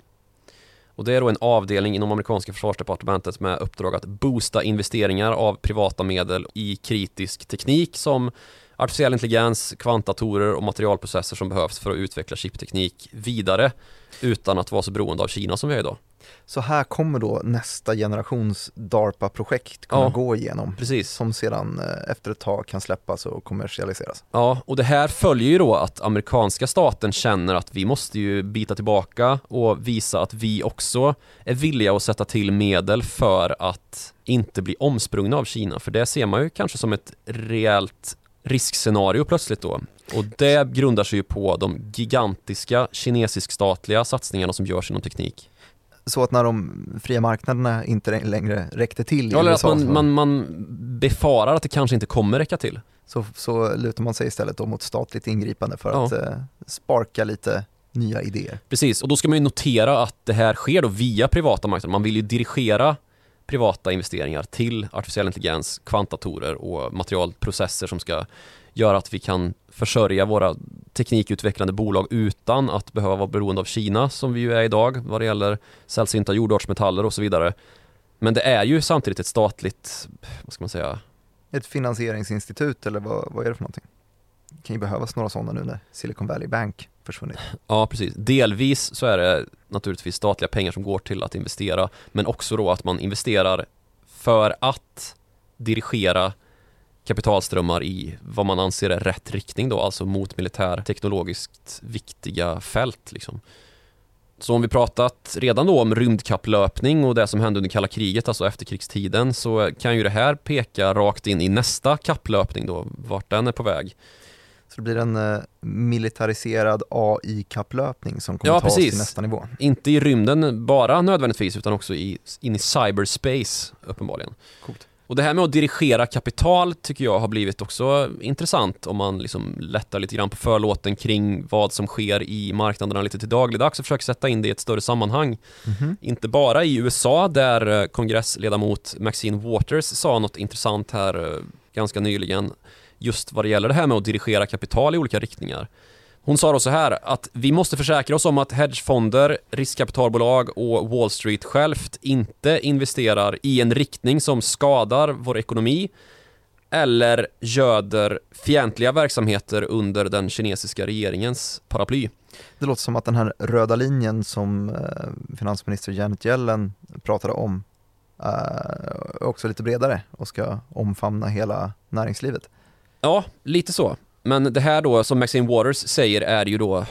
Och det är då en avdelning inom amerikanska försvarsdepartementet med uppdrag att boosta investeringar av privata medel i kritisk teknik som artificiell intelligens, kvantdatorer och materialprocesser som behövs för att utveckla chipteknik vidare utan att vara så beroende av Kina som vi är idag. Så här kommer då nästa generations DARPA-projekt kunna ja, gå igenom. Precis. Som sedan eh, efter ett tag kan släppas och kommersialiseras. Ja, och det här följer ju då att amerikanska staten känner att vi måste ju bita tillbaka och visa att vi också är villiga att sätta till medel för att inte bli omsprungna av Kina. För det ser man ju kanske som ett rejält riskscenario plötsligt då. Och det grundar sig ju på de gigantiska kinesisk-statliga satsningarna som görs inom teknik. Så att när de fria marknaderna inte längre räckte till ja, eller att man, man, man befarar att det kanske inte kommer räcka till. Så, så lutar man sig istället då mot statligt ingripande för ja. att eh, sparka lite nya idéer. Precis, och då ska man ju notera att det här sker då via privata marknader. Man vill ju dirigera privata investeringar till artificiell intelligens, kvantatorer och materialprocesser som ska göra att vi kan försörja våra teknikutvecklande bolag utan att behöva vara beroende av Kina som vi ju är idag vad det gäller sällsynta jordartsmetaller och så vidare. Men det är ju samtidigt ett statligt, vad ska man säga? Ett finansieringsinstitut eller vad, vad är det för någonting? Det kan ju behövas några sådana nu när Silicon Valley Bank försvunnit. Ja, precis. Delvis så är det naturligtvis statliga pengar som går till att investera, men också då att man investerar för att dirigera kapitalströmmar i vad man anser är rätt riktning då, alltså mot militär teknologiskt viktiga fält liksom. Så om vi pratat redan då om rymdkapplöpning och det som hände under kalla kriget, alltså efterkrigstiden, så kan ju det här peka rakt in i nästa kapplöpning då, vart den är på väg. Så det blir en eh, militariserad AI-kapplöpning som kommer ja, tas precis. till nästa nivå. Inte i rymden bara nödvändigtvis utan också i, in i cyberspace uppenbarligen. Coolt. Och det här med att dirigera kapital tycker jag har blivit också intressant om man liksom lättar lite grann på förlåten kring vad som sker i marknaderna lite till dagligdags och försöker sätta in det i ett större sammanhang. Mm -hmm. Inte bara i USA där eh, kongressledamot Maxine Waters sa något intressant här eh, ganska nyligen just vad det gäller det här med att dirigera kapital i olika riktningar. Hon sa då så här att vi måste försäkra oss om att hedgefonder, riskkapitalbolag och Wall Street självt inte investerar i en riktning som skadar vår ekonomi eller göder fientliga verksamheter under den kinesiska regeringens paraply. Det låter som att den här röda linjen som eh, finansminister Janet Yellen pratade om eh, är också lite bredare och ska omfamna hela näringslivet. Ja, lite så. Men det här då som Maxine Waters säger är ju då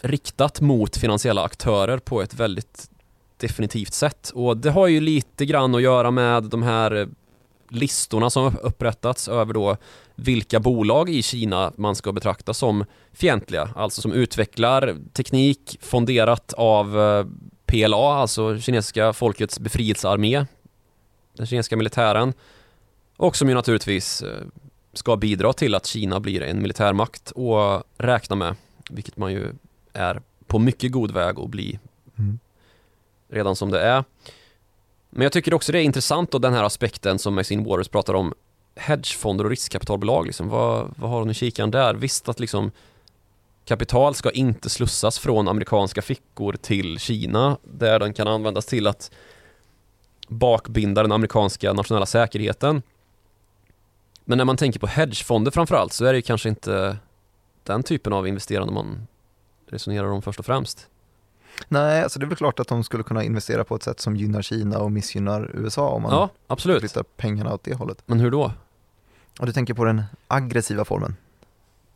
riktat mot finansiella aktörer på ett väldigt definitivt sätt. Och det har ju lite grann att göra med de här eh, listorna som upprättats över då vilka bolag i Kina man ska betrakta som fientliga, alltså som utvecklar teknik fonderat av eh, PLA, alltså kinesiska folkets befrielsearmé, den kinesiska militären och som ju naturligtvis eh, ska bidra till att Kina blir en militärmakt och räkna med, vilket man ju är på mycket god väg att bli mm. redan som det är. Men jag tycker också det är intressant då den här aspekten som Maxine Waters pratar om hedgefonder och riskkapitalbolag, liksom. vad, vad har hon i kikaren där? Visst att liksom kapital ska inte slussas från amerikanska fickor till Kina där den kan användas till att bakbinda den amerikanska nationella säkerheten. Men när man tänker på hedgefonder framförallt så är det kanske inte den typen av investerande man resonerar om först och främst. Nej, alltså det är väl klart att de skulle kunna investera på ett sätt som gynnar Kina och missgynnar USA om man ja, absolut. flyttar pengarna åt det hållet. Men hur då? Och du tänker på den aggressiva formen?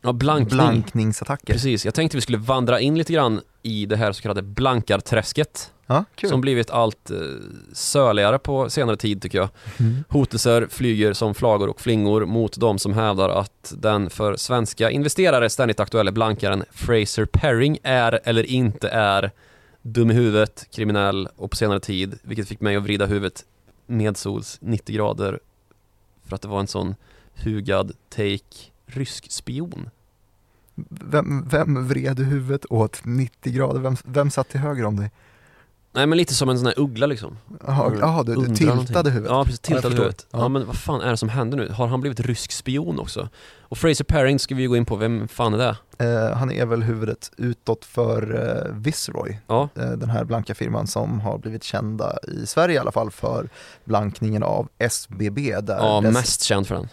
Ja, blankning. Blankningsattacker. Precis, jag tänkte vi skulle vandra in lite grann i det här så kallade blankarträsket. Ja, som blivit allt eh, söligare på senare tid tycker jag. Mm. Hotelser flyger som flagor och flingor mot de som hävdar att den för svenska investerare ständigt aktuella blankaren Fraser Perring är eller inte är dum i huvudet, kriminell och på senare tid, vilket fick mig att vrida huvudet medsols 90 grader för att det var en sån hugad take rysk spion. Vem, vem vred huvudet åt 90 grader? Vem, vem satt till höger om dig? Nej men lite som en sån här uggla liksom Jaha, du, du tiltade huvudet? Ja precis, tiltade ja, huvudet. Ja. ja. men vad fan är det som händer nu? Har han blivit rysk spion också? Och Fraser Perring ska vi gå in på, vem fan är det? Uh, han är väl huvudet utåt för uh, Viceroy, ja. uh, den här blanka firman som har blivit kända i Sverige i alla fall för blankningen av SBB. Där ja, dess... mest känd för den.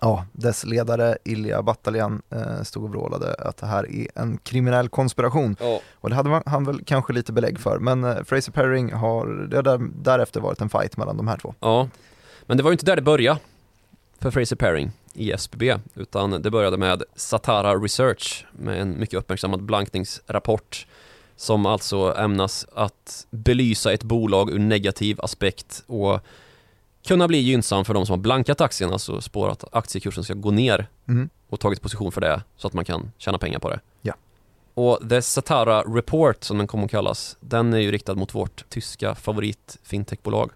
Ja, dess ledare Ilja Bataljan eh, stod och vrålade att det här är en kriminell konspiration. Oh. Och det hade han väl kanske lite belägg för, men eh, Fraser Perring har, det har där, därefter varit en fight mellan de här två. Ja, men det var ju inte där det började för Fraser Perring i SBB, utan det började med Satara Research med en mycket uppmärksammad blankningsrapport som alltså ämnas att belysa ett bolag ur negativ aspekt och kunna bli gynnsam för de som har blankat aktien, alltså spår att aktiekursen ska gå ner Mm. och tagit position för det så att man kan tjäna pengar på det. Ja. Och The Satara Report som den kommer att kallas, den är ju riktad mot vårt tyska favorit fintechbolag.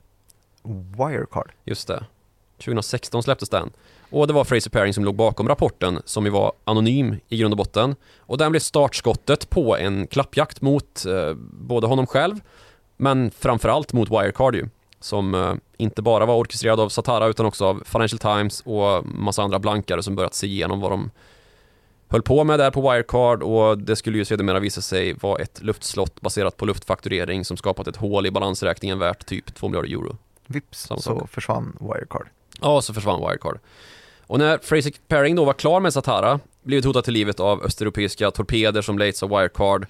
Wirecard. Just det. 2016 släpptes den. Och det var Fraser Paring som låg bakom rapporten som ju var anonym i grund och botten. Och den blev startskottet på en klappjakt mot eh, både honom själv men framförallt mot Wirecard ju. Som eh, inte bara var orkestrerad av Satara utan också av Financial Times och massa andra blankare som börjat se igenom vad de höll på med där på Wirecard och det skulle ju sedermera visa sig vara ett luftslott baserat på luftfakturering som skapat ett hål i balansräkningen värt typ 2 miljarder euro. Vips Samma så sak. försvann Wirecard. Ja, så försvann Wirecard. Och när Fraser Paring då var klar med Satara, blivit hotad till livet av östeuropeiska torpeder som leds av Wirecard,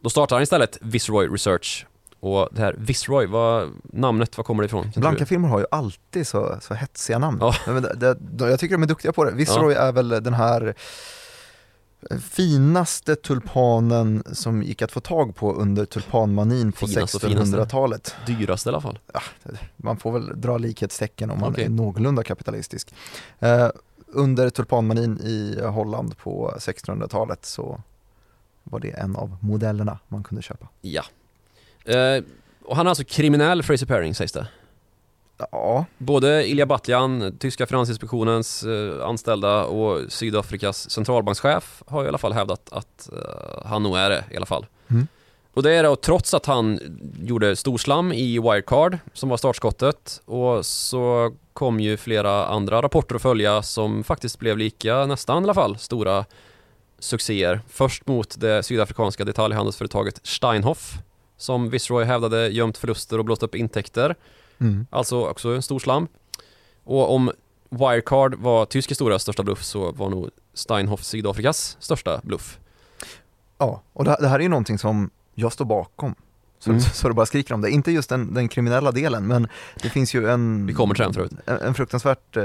då startade han istället Viceroy Research. Och det här Viceroy, vad, namnet, var kommer det ifrån? Blanka firmor har ju alltid så, så hetsiga namn. Ja. Men det, det, de- jag tycker de är duktiga på det. Viceroy är väl den här finaste tulpanen som gick att få tag på under tulpanmanin på Finaste och finaste. 1600-talet. Dyraste i alla fall. Man får väl dra likhetstecken om man Okej. är någorlunda kapitalistisk. Eh, under tulpanmanin i Holland på 1600-talet så var det en av modellerna man kunde köpa. Ja. Eh, och han är alltså kriminell, Fraser Paring, sägs det. Ja, Både Ilja Batljan, tyska finansinspektionens eh, anställda och Sydafrikas centralbankschef har i alla fall hävdat att eh, han nog är det i alla fall. Mm. Och det är då trots att han gjorde storslam i Wirecard som var startskottet och så kom ju flera andra rapporter att följa som faktiskt blev lika, nästan i alla fall, stora succéer. Först mot det sydafrikanska detaljhandelsföretaget Steinhoff som Viceroy hävdade gömt förluster och blåst upp intäkter. mm. Alltså också en stor slam. Och om Wirecard var tysk historias största bluff så var nog Steinhoff Sydafrikas största bluff. ja. och det, här är ju någonting som jag står bakom. Så, Mm. så det bara skriker om det. Inte just den, den kriminella delen, men det finns ju en, Vi kommer till den förut. en, en fruktansvärt eh,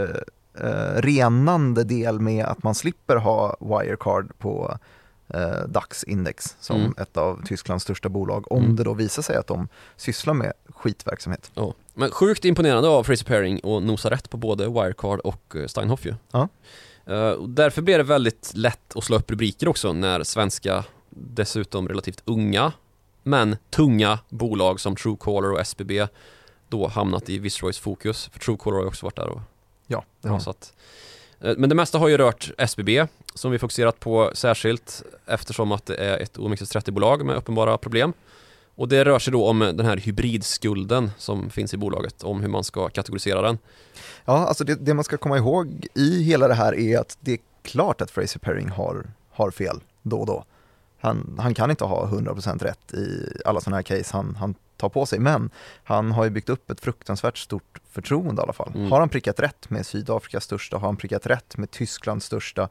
eh, renande del med att man slipper ha Wirecard på eh, DAX-index som Mm. ett av Tysklands största bolag om Mm. det då visar sig att de sysslar med skitverksamhet. Ja. Men sjukt imponerande av Fraser Paring och nosa rätt på både Wirecard och eh, Steinhoff ju. Ja. Och därför blir det väldigt lätt att slå upp rubriker också när svenska, dessutom relativt unga, men tunga bolag som Truecaller och SBB då hamnat i Viceroys fokus. För Truecaller har ju också varit där och Ja, det Ja, har så att, eh, Eh, men det mesta har ju rört SBB som vi fokuserat på särskilt eftersom att det är ett OMXS30-bolag med uppenbara problem. Och det rör sig då om den här hybridskulden som finns i bolaget, om hur man ska kategorisera den. Ja, alltså det, det man ska komma ihåg i hela det här är att det är klart att Fraser Perring har, har fel då och då. Han, han kan inte ha 100% rätt i alla sådana här case han, han tar på sig, men han har ju byggt upp ett fruktansvärt stort förtroende i alla fall. Mm. Har han prickat rätt med Sydafrikas största, har han prickat rätt med Tysklands största,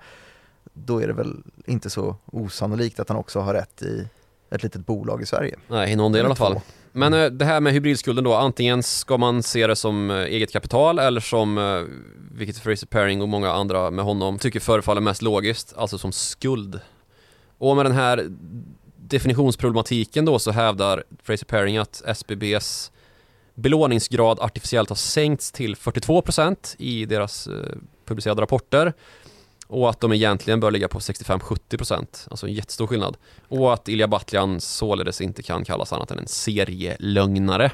då är det väl inte så osannolikt att han också har rätt i ett litet bolag i Sverige. Nej, i någon del i alla fall. Men eh, det här med hybridskulden då, antingen ska man se det som eh, eget kapital eller som, eh, vilket Fraser Paring och många andra med honom tycker förefaller mest logiskt, alltså som skuld. Och med den här definitionsproblematiken då så hävdar Fraser Paring att SBBs belåningsgrad artificiellt har sänkts till 42% i deras eh, publicerade rapporter och att de egentligen bör ligga på 65-70%, alltså en jättestor skillnad. Och att Ilja Batljan således inte kan kallas annat än en serielögnare.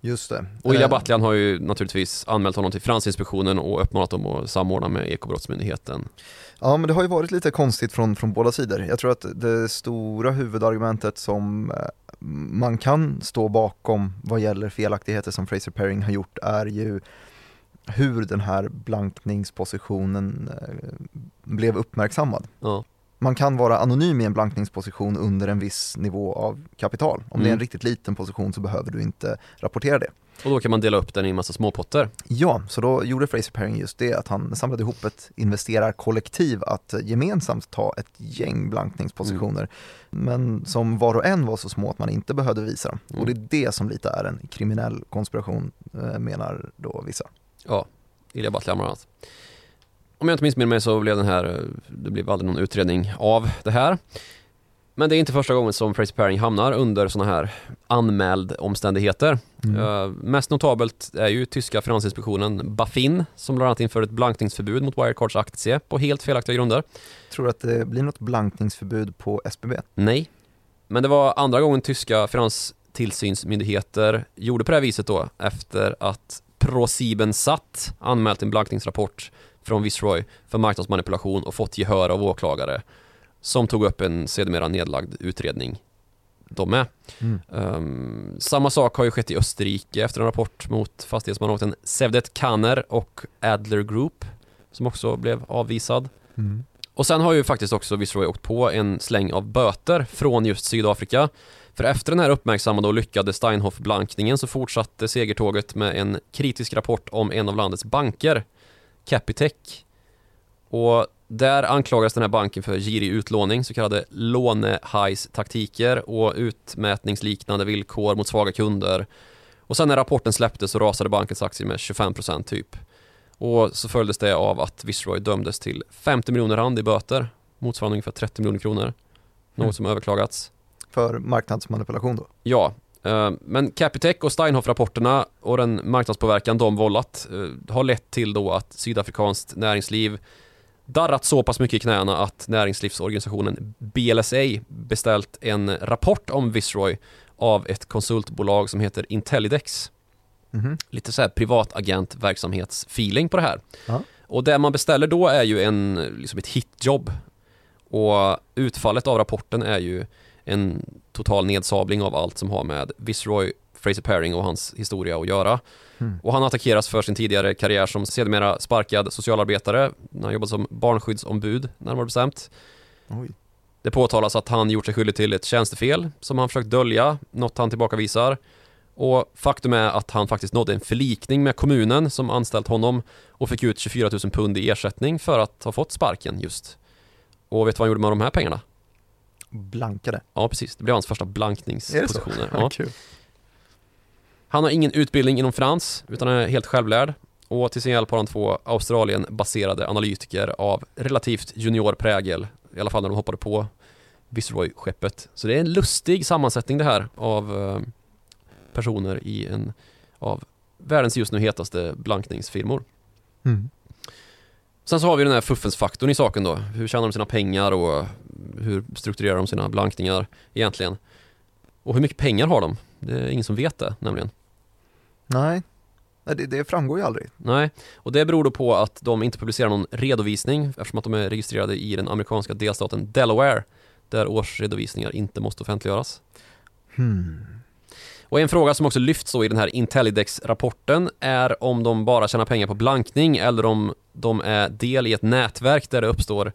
Just det. Och Ilja Eh, Batljan har ju naturligtvis anmält honom till Finansinspektionen och uppmanat dem att samordna med Ekobrottsmyndigheten. Ja, men det har ju varit lite konstigt från, från båda sidor. Jag tror att det stora huvudargumentet som eh, man kan stå bakom vad gäller felaktigheter som Fraser Paring har gjort är ju hur den här blankningspositionen eh, blev uppmärksammad. Ja, Man kan vara anonym i en blankningsposition under en viss nivå av kapital. Om det är en Mm. riktigt liten position så behöver du inte rapportera det. Och då kan man dela upp den i en massa småpotter. Ja, så då gjorde Fraser Paring just det, att han samlade ihop ett investerarkollektiv att gemensamt ta ett gäng blankningspositioner, men som var och en var så små att man inte behövde visa dem. Mm. Och det är det som lite är en kriminell konspiration, eh, menar då vissa. Ja, Ilja Batljan bland annat. Om jag inte med mig så blev den här, det blev aldrig någon utredning av det här. Men det är inte första gången som Fraser Paring hamnar under sådana här anmäld omständigheter. Mm. Uh, mest notabelt är ju tyska finansinspektionen Bafin som bland annat införde ett blankningsförbud mot Wirecards aktie på helt felaktiga grunder. Tror du att det blir något blankningsförbud på SBB? Nej, men det var andra gången tyska finanstillsynsmyndigheter gjorde på det här viset då efter att ProSiebenSat anmält en blankningsrapport från Viceroy för marknadsmanipulation och fått gehör av åklagare som tog upp en sedermera nedlagd utredning de med. Mm. Um, samma sak har ju skett i Österrike efter en rapport mot fastighetsmanaten Sevdet Kanner och Adler Group som också blev avvisad. Mm. Och sen har ju faktiskt också Viceroy åkt på en släng av böter från just Sydafrika. För efter den här uppmärksammade och lyckade Steinhoff-blankningen så fortsatte segertåget med en kritisk rapport om en av landets banker, Capitec. Och där anklagades den här banken för girig utlåning, så kallade lånehajs-taktiker och utmätningsliknande villkor mot svaga kunder. Och sen när rapporten släpptes så rasade bankens aktier med 25% typ. Och så följdes det av att Viceroy dömdes till 50 miljoner rand i böter, motsvarande ungefär 30 miljoner kronor. Något Mm. som överklagats. För marknadsmanipulation då? Ja, eh, men Capitec och Steinhoff-rapporterna och den marknadspåverkan de vållat eh, har lett till då att sydafrikanskt näringsliv darrat så pass mycket i knäna att näringslivsorganisationen BLSA beställt en rapport om Viceroy av ett konsultbolag som heter Intellidex. Mhm. Lite så här privatagentverksamhetsfeeling på det här. Ja. Och det man beställer då är ju en, liksom ett hitjobb. Och utfallet av rapporten är ju en total nedsabling av allt som har med Viceroy Fraser Paring och hans historia att göra. Mm. Och han attackeras för sin tidigare karriär som sedermera sparkad socialarbetare när han jobbade som barnskyddsombud, närmare bestämt. Oj. Det påtalas att han gjort sig skyldig till ett tjänstefel som han försökt dölja, något han tillbakavisar. Och faktum är att han faktiskt nådde en förlikning med kommunen som anställt honom och fick ut 24 000 pund i ersättning för att ha fått sparken just. Och vet du vad han gjorde med de här pengarna? Blankade. Ja, precis. Det blev hans första Är det så? blankningspositioner. Ja. Kul. Han har ingen utbildning inom finans, utan är helt självlärd. Och till sin hjälp har han två Australien-baserade analytiker av relativt junior prägel, i alla fall när de hoppade på Viceroy-skeppet. Så det är en lustig sammansättning det här av eh, personer i en av världens just nu hetaste blankningsfirmor. Mm. Sen så har vi den här fuffensfaktorn i saken då. Hur tjänar de sina pengar och hur strukturerar de sina blankningar egentligen? Och hur mycket pengar har de? Det är ingen som vet det nämligen. Nej, Nej, det, det framgår ju aldrig. Nej, och det beror då på att de inte publicerar någon redovisning eftersom att de är registrerade i den amerikanska delstaten Delaware där årsredovisningar inte måste offentliggöras. Hmm. Och en fråga som också lyfts då i den här Intellidex-rapporten är om de bara tjänar pengar på blankning eller om de är del i ett nätverk där det uppstår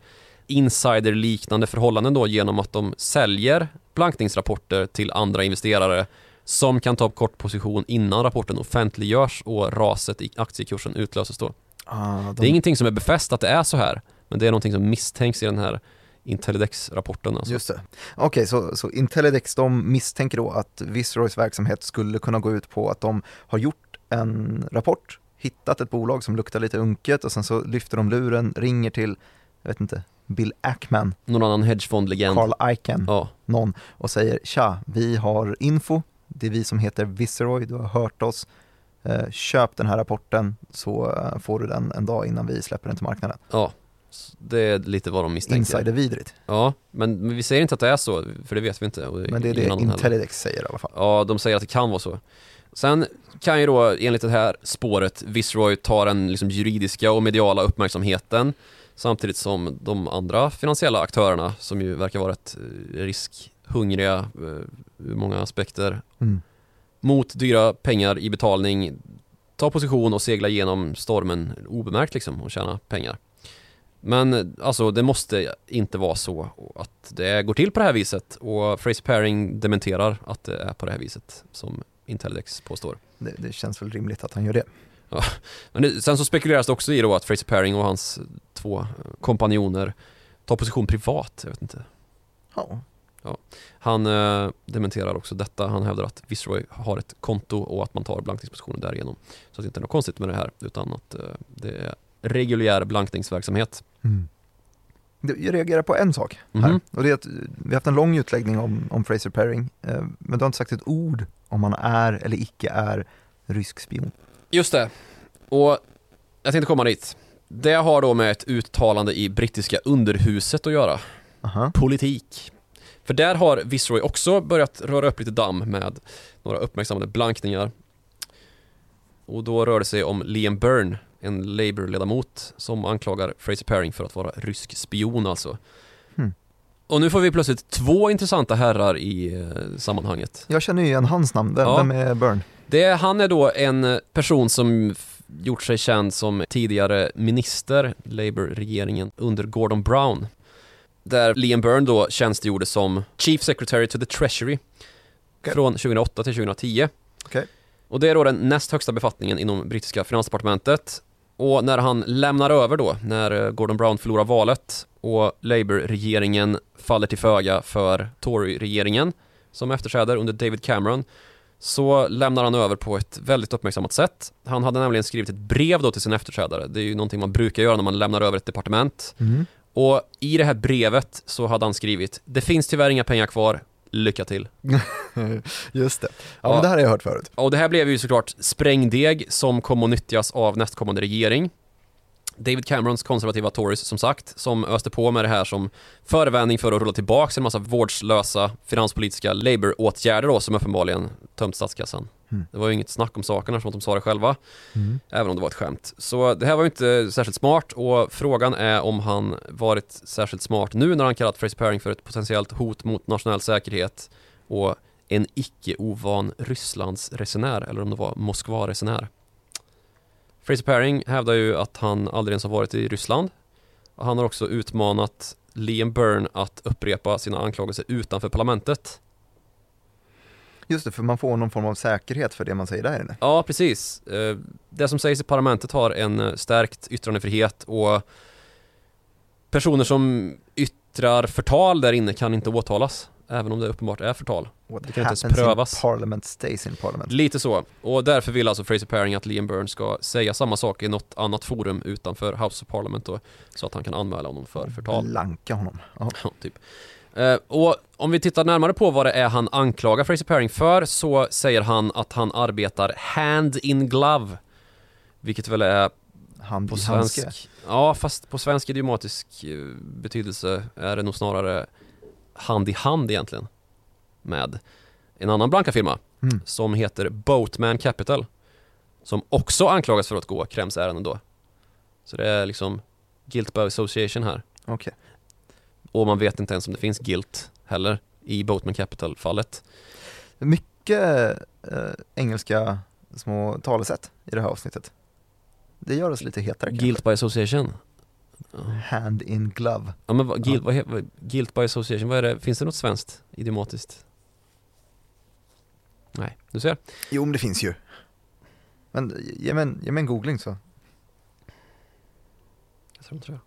insiderliknande förhållanden då genom att de säljer blankningsrapporter till andra investerare som kan ta upp kort position innan rapporten offentliggörs och raset i aktiekursen utlöses då. Ah, de, Det är ingenting som är befäst att det är så här, men det är någonting som misstänks i den här Intellidex-rapporten. Alltså. Just det. Okej, så, så Intellidex de misstänker då att Viceroys verksamhet skulle kunna gå ut på att de har gjort en rapport, hittat ett bolag som luktar lite unket och sen så lyfter de luren, ringer till, jag vet inte, Bill Ackman, Någon annan hedgefondlegend. Carl Icahn, Ja, någon och säger tja, vi har info, det är vi som heter Viceroy, du har hört oss, eh, köp den här rapporten så eh, får du den en dag innan vi släpper den till marknaden. ja. Det är lite vad de misstänker. Insidervidrigt, Ja, men, men vi säger inte att det är så, för det vet vi inte. Men det är det. Intellidex säger i alla fall. Ja, de säger att det kan vara så. Sen kan ju då enligt det här spåret Viceroy ta den liksom juridiska och mediala uppmärksamheten samtidigt som de andra finansiella aktörerna som ju verkar vara ett eh, riskhungriga ur många aspekter Mm. mot dyra pengar i betalning ta position och segla igenom stormen obemärkt liksom och tjäna pengar. Men alltså det måste inte vara så att det går till på det här viset och Fraser Paring dementerar att det är på det här viset som Intellidex påstår. Det, det känns väl rimligt att han gör det. Men det, sen så spekuleras det också i då att Fraser Paring och hans två kompanjoner tar position privat, jag vet inte. Ja. Han eh, dementerar också detta. Han hävdar att Viceroy har ett konto och att man tar blankningspositioner därigenom. Så att det inte är något konstigt med det här utan att eh, det är reguljär blankningsverksamhet. Mm. Jag reagerar på en sak här. Mhm. Och det är att vi har haft en lång utläggning om, om Fraser Paring. Eh, men du har inte sagt ett ord om han är eller icke är rysk spion. Just det. Och jag tänkte komma dit. Det har då med ett uttalande i brittiska underhuset att göra. Aha. Politik. För där har Viceroy också börjat röra upp lite damm med några uppmärksammade blankningar. Och då rör det sig om Liam Byrne, en Labour-ledamot som anklagar Fraser Paring för att vara rysk spion alltså. Hmm. Och nu får vi plötsligt två intressanta herrar i eh, sammanhanget. Jag känner ju igen hans namn. Vem, Ja. vem är Byrne? Det, han är då en person som gjort sig känd som tidigare minister, Labour-regeringen, under Gordon Brown. Där Liam Byrne då tjänstgjorde som Chief Secretary to the Treasury Okej. från 2008 till 2010. Okej. Och det är då den näst högsta befattningen inom brittiska finansdepartementet. Och när han lämnar över då, när eh, Gordon Brown förlorar valet och Labour-regeringen faller till föga för Tory-regeringen som efterträder under David Cameron så lämnar han över på ett väldigt uppmärksammat sätt. Han hade nämligen skrivit ett brev då till sin efterträdare. Det är ju någonting man brukar göra när man lämnar över ett departement. Mm. Och i det här brevet så hade han skrivit Det finns tyvärr inga pengar kvar, lycka till. Just det. Ja, Ja. men det här har jag hört förut. Och det här blev ju såklart sprängdeg som kom att nyttjas av nästkommande regering. David Camerons konservativa Tories som sagt, som öste på med det här som förevändning för att rulla tillbaka en massa vårdslösa finanspolitiska Labour-åtgärder då som uppenbarligen tömt statskassan. Mm. Det var ju inget snack om sakerna som att de sa det själva, Mm. även om det var ett skämt. Så det här var ju inte särskilt smart och frågan är om han varit särskilt smart nu när han kallat Fraser Paring för ett potentiellt hot mot nationell säkerhet och en icke ovan Rysslands resenär, eller om det var Moskva-resenär. Fraser Paring hävdar ju att han aldrig ens har varit i Ryssland. Han har också utmanat Liam Byrne att upprepa sina anklagelser utanför parlamentet. Just det, för man får någon form av säkerhet för det man säger där inne. Ja, precis. Eh, Det som sägs i parlamentet har en eh, stärkt yttrandefrihet och personer som yttrar förtal där inne kan inte åtalas, även om det uppenbart är förtal. What Det kan inte ens prövas. in parliament stays in parliament. Lite så. Och därför vill alltså Fraser Paring att Liam Byrne ska säga samma sak i något annat forum utanför House of Parliament då, så att han kan anmäla honom för förtal. Blanka honom. Ja, typ. Eh, och om vi tittar närmare på vad det är han anklagar Fraser Paring för så säger han att han arbetar hand in glove. Vilket väl är Hand på handske. svensk Ja, fast på svensk idiomatisk eh, betydelse är det nog snarare hand i hand egentligen. Med en annan blanka firma Mm. som heter Boatman Capital. Som också anklagas för att gå Krems ärenden då. Så det är liksom guilt by association här. Okej. Och man vet inte ens om det finns guilt heller i Boatman Capital-fallet. Mycket eh, engelska små talesätt i det här avsnittet. Det gör oss lite hetare kanske. Guilt by association. Ja, Hand in glove. Ja, men vad, guilt, he- vad, guilt by association, vad är det? Finns det något svenskt idiomatiskt? Nej, du ser. Jo, men det finns ju. Men ge mig en, ge mig en googling så. Jag tror inte det.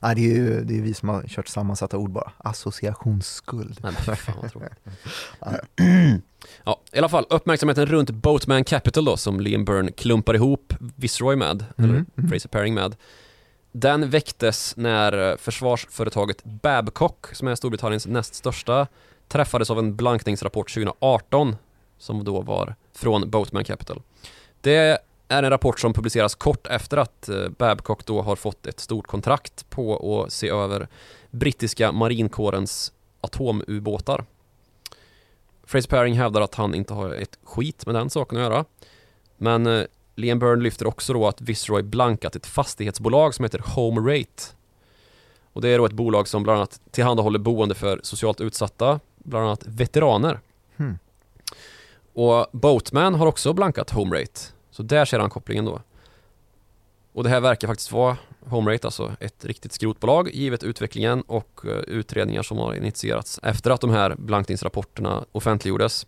Nej, det är ju det är vi som har kört sammansatta ord bara. Associationsskuld. Nej men fan vad tråkigt. Ja, Ja, i alla fall uppmärksamheten runt Boatman Capital då som Liam Byrne klumpar ihop Viceroy med, Mm, eller mm. Fraser Paring med. Den väcktes när eh, försvarsföretaget Babcock, som är Storbritanniens näst största, träffades av en blankningsrapport 2018 som då var från Boatman Capital. Det är en rapport som publiceras kort efter att eh, Babcock då har fått ett stort kontrakt på att se över brittiska marinkårens atomubåtar. Fraser Paring hävdar att han inte har ett skit med den saken att göra. Men eh, Liam Byrne lyfter också då att Viceroy blankat ett fastighetsbolag som heter Home Rate. Och det är då ett bolag som bland annat tillhandahåller boende för socialt utsatta, bland annat veteraner. Hmm. Och Boatman har också blankat Home Rate. Så där ser han kopplingen då. Och det här verkar faktiskt vara Homerate, alltså ett riktigt skrotbolag givet utvecklingen och eh, utredningar som har initierats efter att de här blankningsrapporterna offentliggjordes.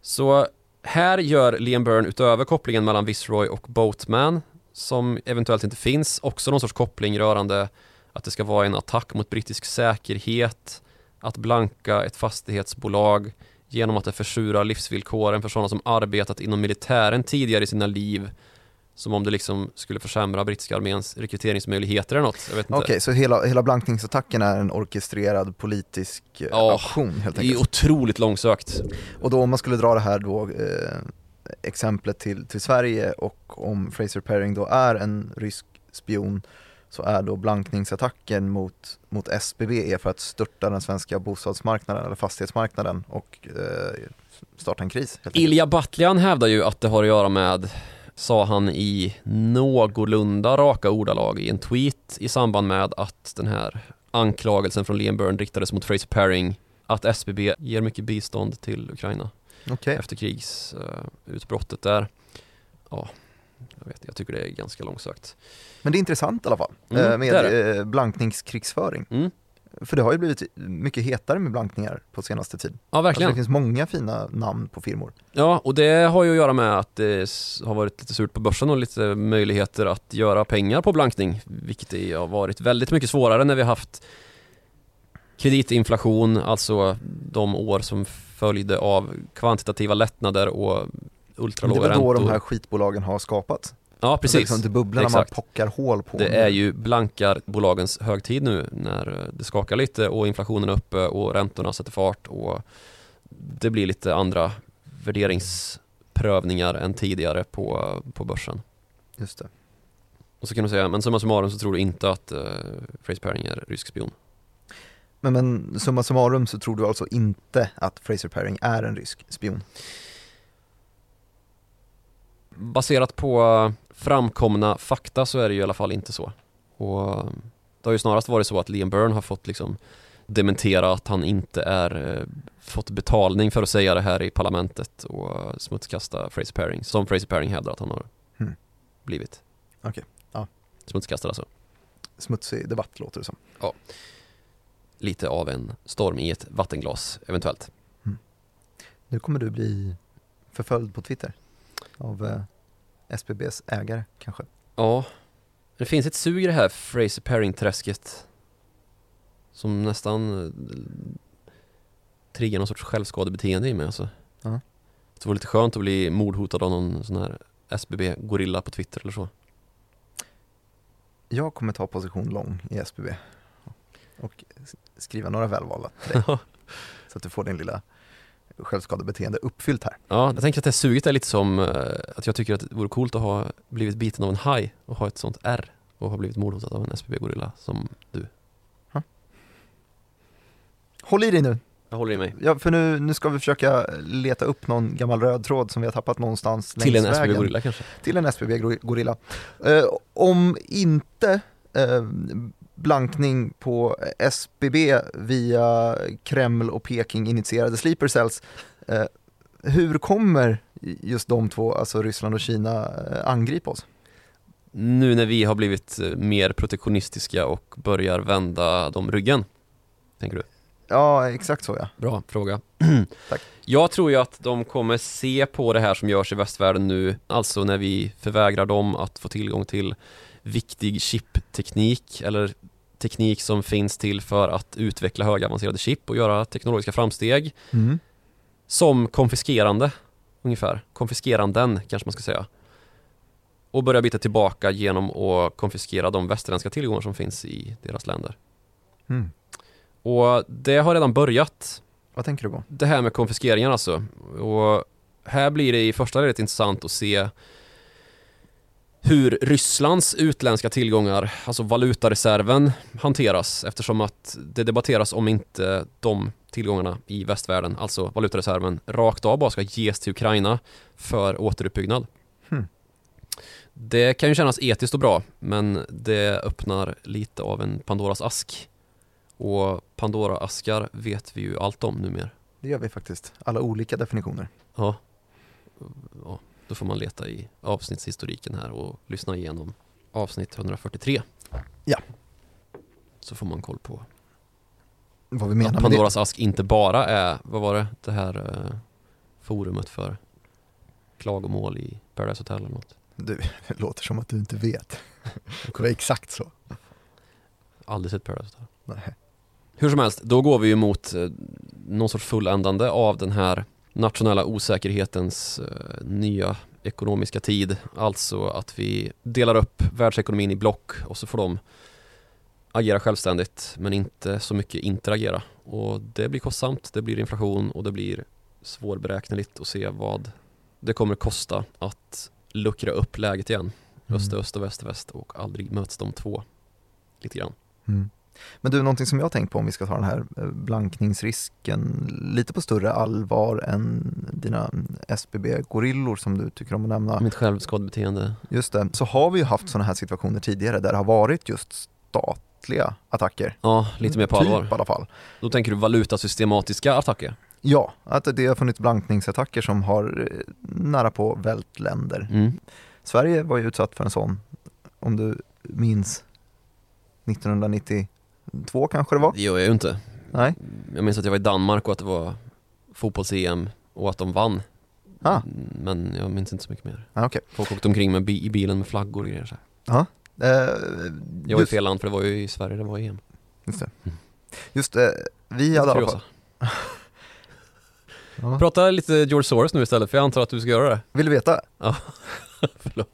Så här gör Liam Byrne utöver kopplingen mellan Viceroy och Boatman som eventuellt inte finns, också någon sorts koppling rörande att det ska vara en attack mot brittisk säkerhet, att blanka ett fastighetsbolag genom att det försurar livsvillkoren för sådana som arbetat inom militären tidigare i sina liv Som om det liksom skulle försämra brittiska arméns rekryteringsmöjligheter eller något. Okej, så hela, hela blankningsattacken är en orkestrerad politisk eh, Ja, aktion helt Det är enkelt? otroligt långsökt. Och då om man skulle dra det här då eh, exemplet till, till Sverige och om Fraser Perring då är en rysk spion så är då blankningsattacken mot, mot SBB är för att störta den svenska bostadsmarknaden eller fastighetsmarknaden och eh, starta en kris. Ilja Batljan hävdar ju att det har att göra med, sa han i någorlunda raka ordalag i en tweet i samband med att den här anklagelsen från Liam Byrne riktades mot Fraser Perring att SBB ger mycket bistånd till Ukraina Okej, efter krigsutbrottet där. Ja, jag vet, jag tycker det är ganska långsökt. men det är intressant i alla fall Mm, eh, det med eh, blankningskrigsföring. Mm. För det har ju blivit mycket hetare med blankningar på senaste tid. Ja, Alltså verkligen. det finns många fina namn på firmor. Ja, och det har ju att göra med att det har varit lite surt på börsen och lite möjligheter att göra pengar på blankning, vilket har varit väldigt mycket svårare när vi har haft kreditinflation, alltså de år som följde av kvantitativa lättnader och Det ultralåga är väl då räntor. de här skitbolagen har skapats? Ja, Det är precis. liksom inte bubblorna Exakt. man pockar hål på. Det är ju blankarbolagens högtid nu när eh, det skakar lite och inflationen är uppe och räntorna sätter fart och det blir lite andra värderingsprövningar än tidigare på, på börsen. Just det. Och så kan du säga, men summa summarum så tror du inte att uh, Fraser Perring är rysk spion? Men, men summa summarum så tror du alltså inte att Fraser Perring är en rysk spion? Baserat på framkomna fakta så är det ju i alla fall inte så. Och eh, det har ju snarast varit så att Liam Byrne har fått liksom dementera att han inte är eh, fått betalning för att säga det här i parlamentet och smutskasta Fraser Perring, som Fraser Perring hävdar att han har Hmm. blivit. Okej, ja. Smutskastad alltså. Smutsig debatt låter det som. Lite av en storm i ett vattenglas eventuellt. Nu kommer du bli förföljd på Twitter av eh, SBBs ägare kanske. Ja, det finns ett sug i det här Fraser Perring-träsket som nästan eh, triggar någon sorts självskadebeteende i mig alltså. Ja. Det var lite skönt att bli mordhotad av någon sån här SBB-gorilla på Twitter eller så. Jag kommer ta position lång i SBB och skriva några välvalda till dig så att du får din lilla självskadebeteende uppfyllt här. Ja, jag tänker att det här suget är lite som eh, att jag tycker att det vore coolt att ha blivit biten av en haj och ha ett sånt R och ha blivit mordhotad av en SBB-gorilla som du. Håll i dig nu, Jag håller i mig. ja, för nu, nu ska vi försöka leta upp någon gammal röd tråd som vi har tappat någonstans Till längs en vägen. SBB-gorilla kanske. Till en SBB-gorilla. Eh, om inte eh, blankning på SBB via Kreml och Peking initierade sleeper cells, eh, hur kommer just de två, alltså Ryssland och Kina, eh, angripa oss? Nu när vi har blivit eh, mer protektionistiska och börjar vända dem ryggen, tänker du? Ja, exakt så ja. Bra fråga. Tack. Jag tror ju att de kommer se på det här som görs i västvärlden nu, alltså när vi förvägrar dem att få tillgång till viktig chipteknik eller teknik som finns till för att utveckla högavancerade chip och göra teknologiska framsteg Mm. som konfiskerande ungefär. Konfiskeranden kanske man ska säga. Och börja byta tillbaka genom att konfiskera de västerländska tillgångar som finns i deras länder. Mm. Och det har redan börjat Vad tänker du på? det här med konfiskeringen alltså. Och här blir det i första ledet intressant att se hur Rysslands utländska tillgångar, alltså valutareserven, hanteras eftersom att det debatteras om inte de tillgångarna i västvärlden, alltså valutareserven, rakt av bara ska ges till Ukraina för återuppbyggnad. Hmm. Det kan ju kännas etiskt och bra, men det öppnar lite av en Pandoras ask. Och Pandora-askar vet vi ju allt om numera. Det gör vi faktiskt, alla olika definitioner. Ja. ja. Då får man leta i avsnittshistoriken här och lyssna igenom avsnitt 143. Ja. Så får man koll på Vad vi menar att med det. Pandoras ask inte bara är, vad var det, det här eh, forumet för klagomål i Paradise Hotel eller något. Du, det låter som att du inte vet. Det var exakt så. Aldrig sett Paradise Hotel. Nej. Hur som helst, då går vi ju mot eh, någon sorts fulländande av den här nationella osäkerhetens eh, nya ekonomiska tid, alltså att vi delar upp världsekonomin i block och så får de agera självständigt men inte så mycket interagera. Och det blir kostsamt, det blir inflation och det blir svårberäkneligt att se vad det kommer kosta att luckra upp läget igen. Mm. Öst är öst och väst är väst och aldrig möts de två lite grann. Mm. Men du, någonting som jag har tänkt på om vi ska ta den här eh, blankningsrisken lite på större allvar än dina SBB-gorillor som du tycker om att nämna. Mitt självskadebeteende. Just det, så har vi ju haft sådana här situationer tidigare där det har varit just statliga attacker. Ja, lite mer på typ, allvar. i alla fall. Då tänker du valutasystematiska attacker? Ja, att det har funnits blankningsattacker som har eh, nära på vält länder. Mm. Sverige var ju utsatt för en sån, om du minns 1992 kanske det var? Det gör jag ju inte. Nej? Jag minns att jag var i Danmark och att det var fotbolls-EM och att de vann. Ah. Men jag minns inte så mycket mer. Ja, okej. Folk åkte omkring med bi- i bilen med flaggor och grejer så här. Eh, Jag var i fel land för det var ju i Sverige det var EM. just det. Mm. Just det, vi hade i alla fall... Ja. Prata lite George Soros nu istället för jag antar att du ska göra det. Vill du veta? Förlåt.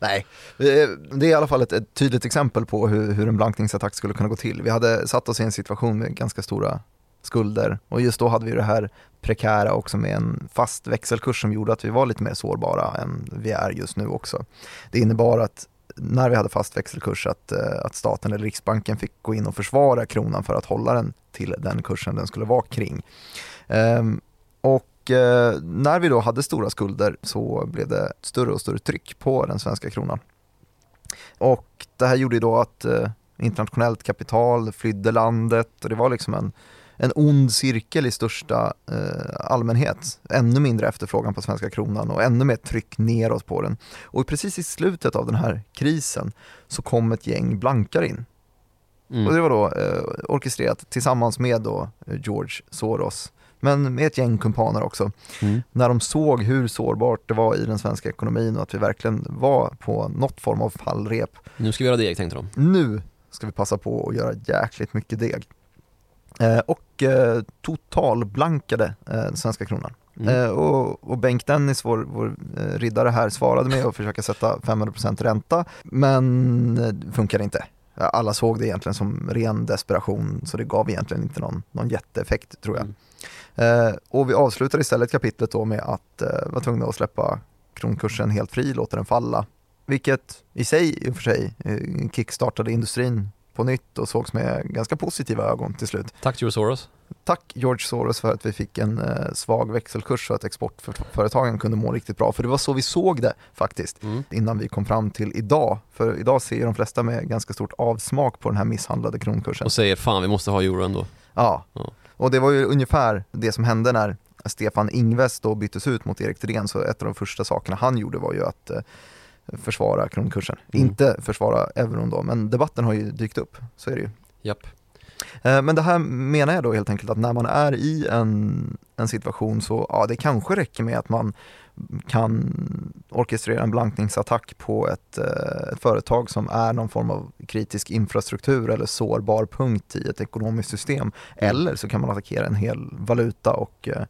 Nej, eh, det är i alla fall ett, ett tydligt exempel på hur, hur en blankningsattack skulle kunna gå till. Vi hade satt oss i en situation med ganska stora skulder och just då hade vi det här prekära också med en fast växelkurs som gjorde att vi var lite mer sårbara än vi är just nu också. Det innebar att när vi hade fast växelkurs att, eh, att staten eller Riksbanken fick gå in och försvara kronan för att hålla den till den kursen den skulle vara kring. Ehm, och när vi då hade stora skulder så blev det större och större tryck på den svenska kronan. Och det här gjorde då att eh, internationellt kapital flydde landet och det var liksom en, en ond cirkel i största eh, allmänhet. Ännu mindre efterfrågan på svenska kronan och ännu mer tryck neråt på den. Och precis i slutet av den här krisen så kom ett gäng blankar in. Mm. Och det var då eh, orkestrerat tillsammans med då eh, George Soros, men med ett gäng kumpaner också. Mm. När de såg hur sårbart det var i den svenska ekonomin och att vi verkligen var på något form av fallrep. Nu ska vi göra deg tänkte de. Nu ska vi passa på att göra jäkligt mycket deg. Eh, och eh, totalblankade eh, den svenska kronan. Mm. Eh, och, och Bengt Dennis, vår, vår eh, riddare här, svarade med att försöka sätta 500% ränta, men eh, det funkade inte. Alla såg det egentligen som ren desperation, så det gav egentligen inte någon, någon jätteeffekt tror jag. Mm. Eh, och vi avslutar istället kapitlet då med att eh, vara tvungna att släppa kronkursen helt fri, låta den falla. Vilket i sig, i och för sig, eh, kickstartade industrin på nytt och sågs med ganska positiva ögon till slut. Tack George Soros. Tack George Soros för att vi fick en eh, svag växelkurs så att exportföretagen kunde må riktigt bra. För det var så vi såg det faktiskt Mm. innan vi kom fram till idag. För idag ser de flesta med ganska stort avsmak på den här misshandlade kronkursen. Och säger fan vi måste ha euro ändå. Ja, Ja. Och det var ju ungefär det som hände när Stefan Ingves då byttes ut mot Erik Thedéen. Så ett av de första sakerna han gjorde var ju att eh, försvara kronkursen. Mm. Inte försvara euron då, men debatten har ju dykt upp. Så är det ju. Japp. Eh, Men det här menar jag då helt enkelt att när man är i en, en situation så, ja det kanske räcker med att man kan orkestrera en blankningsattack på ett, eh, ett företag som är någon form av kritisk infrastruktur eller sårbar punkt i ett ekonomiskt system. Eller så kan man attackera en hel valuta och eh,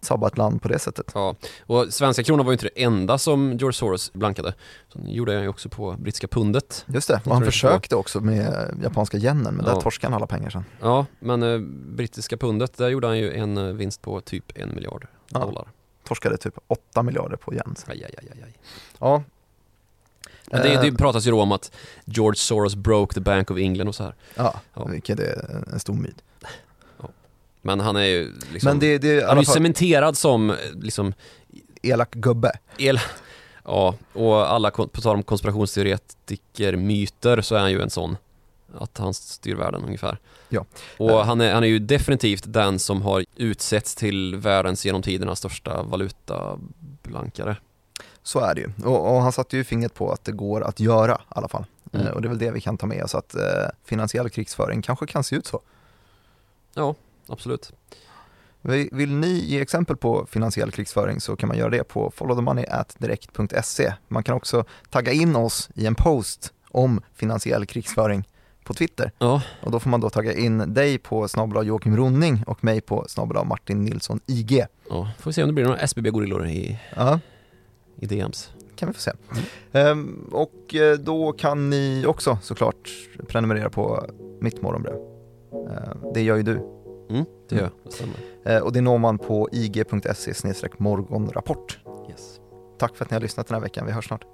sabba ett land på det sättet. Ja, och svenska kronan var ju inte det enda som George Soros blankade. Så det gjorde han ju också på brittiska pundet. Just det, och han försökte också med japanska yenen men där Ja. torskade han alla pengar sen. Ja, men eh, brittiska pundet, där gjorde han ju en eh, vinst på typ en miljard Ja. dollar. Torskade typ 8 miljarder på yen. Aj, aj, aj, aj, aj. Ja. Men det, Eh, det pratas ju då om att George Soros broke the Bank of England och så här. Ja, Ja. vilket är en stor myt. Men han är ju liksom, Men det, det han är ju fall cementerad som liksom elak gubbe. el... Ja, och alla, på tal om konspirationsteoretiker, myter, så är han ju en sån. Att han styr världen ungefär. Ja. Och Eh. han är, han är ju definitivt den som har utsetts till världens genom tiderna största valutablankare. Så är det ju. Och, och han satte ju fingret på att det går att göra i alla fall. Mm. Eh, och det är väl det vi kan ta med oss, att eh, finansiell krigsföring kanske kan se ut så. Ja, absolut. Vill ni ge exempel på finansiell krigsföring så kan man göra det på followthemoney.direkt.se. Man kan också tagga in oss i en post om finansiell krigsföring på Twitter. Ja, Och då får man då tagga in dig på snabel Joakim Ronning och mig på snabel Martin Nilsson IG. ja, får vi se om det blir några SBB-gorillor i, Ja, i DMs. kan vi få se. Ehm, och eh, då kan ni också såklart prenumerera på mitt morgonbröd. Ehm, det gör ju du. Mm, det gör jag, det stämmer. Ehm, och det når man på ig.se morgonrapport. Yes. Tack för att ni har lyssnat den här veckan. Vi hörs snart.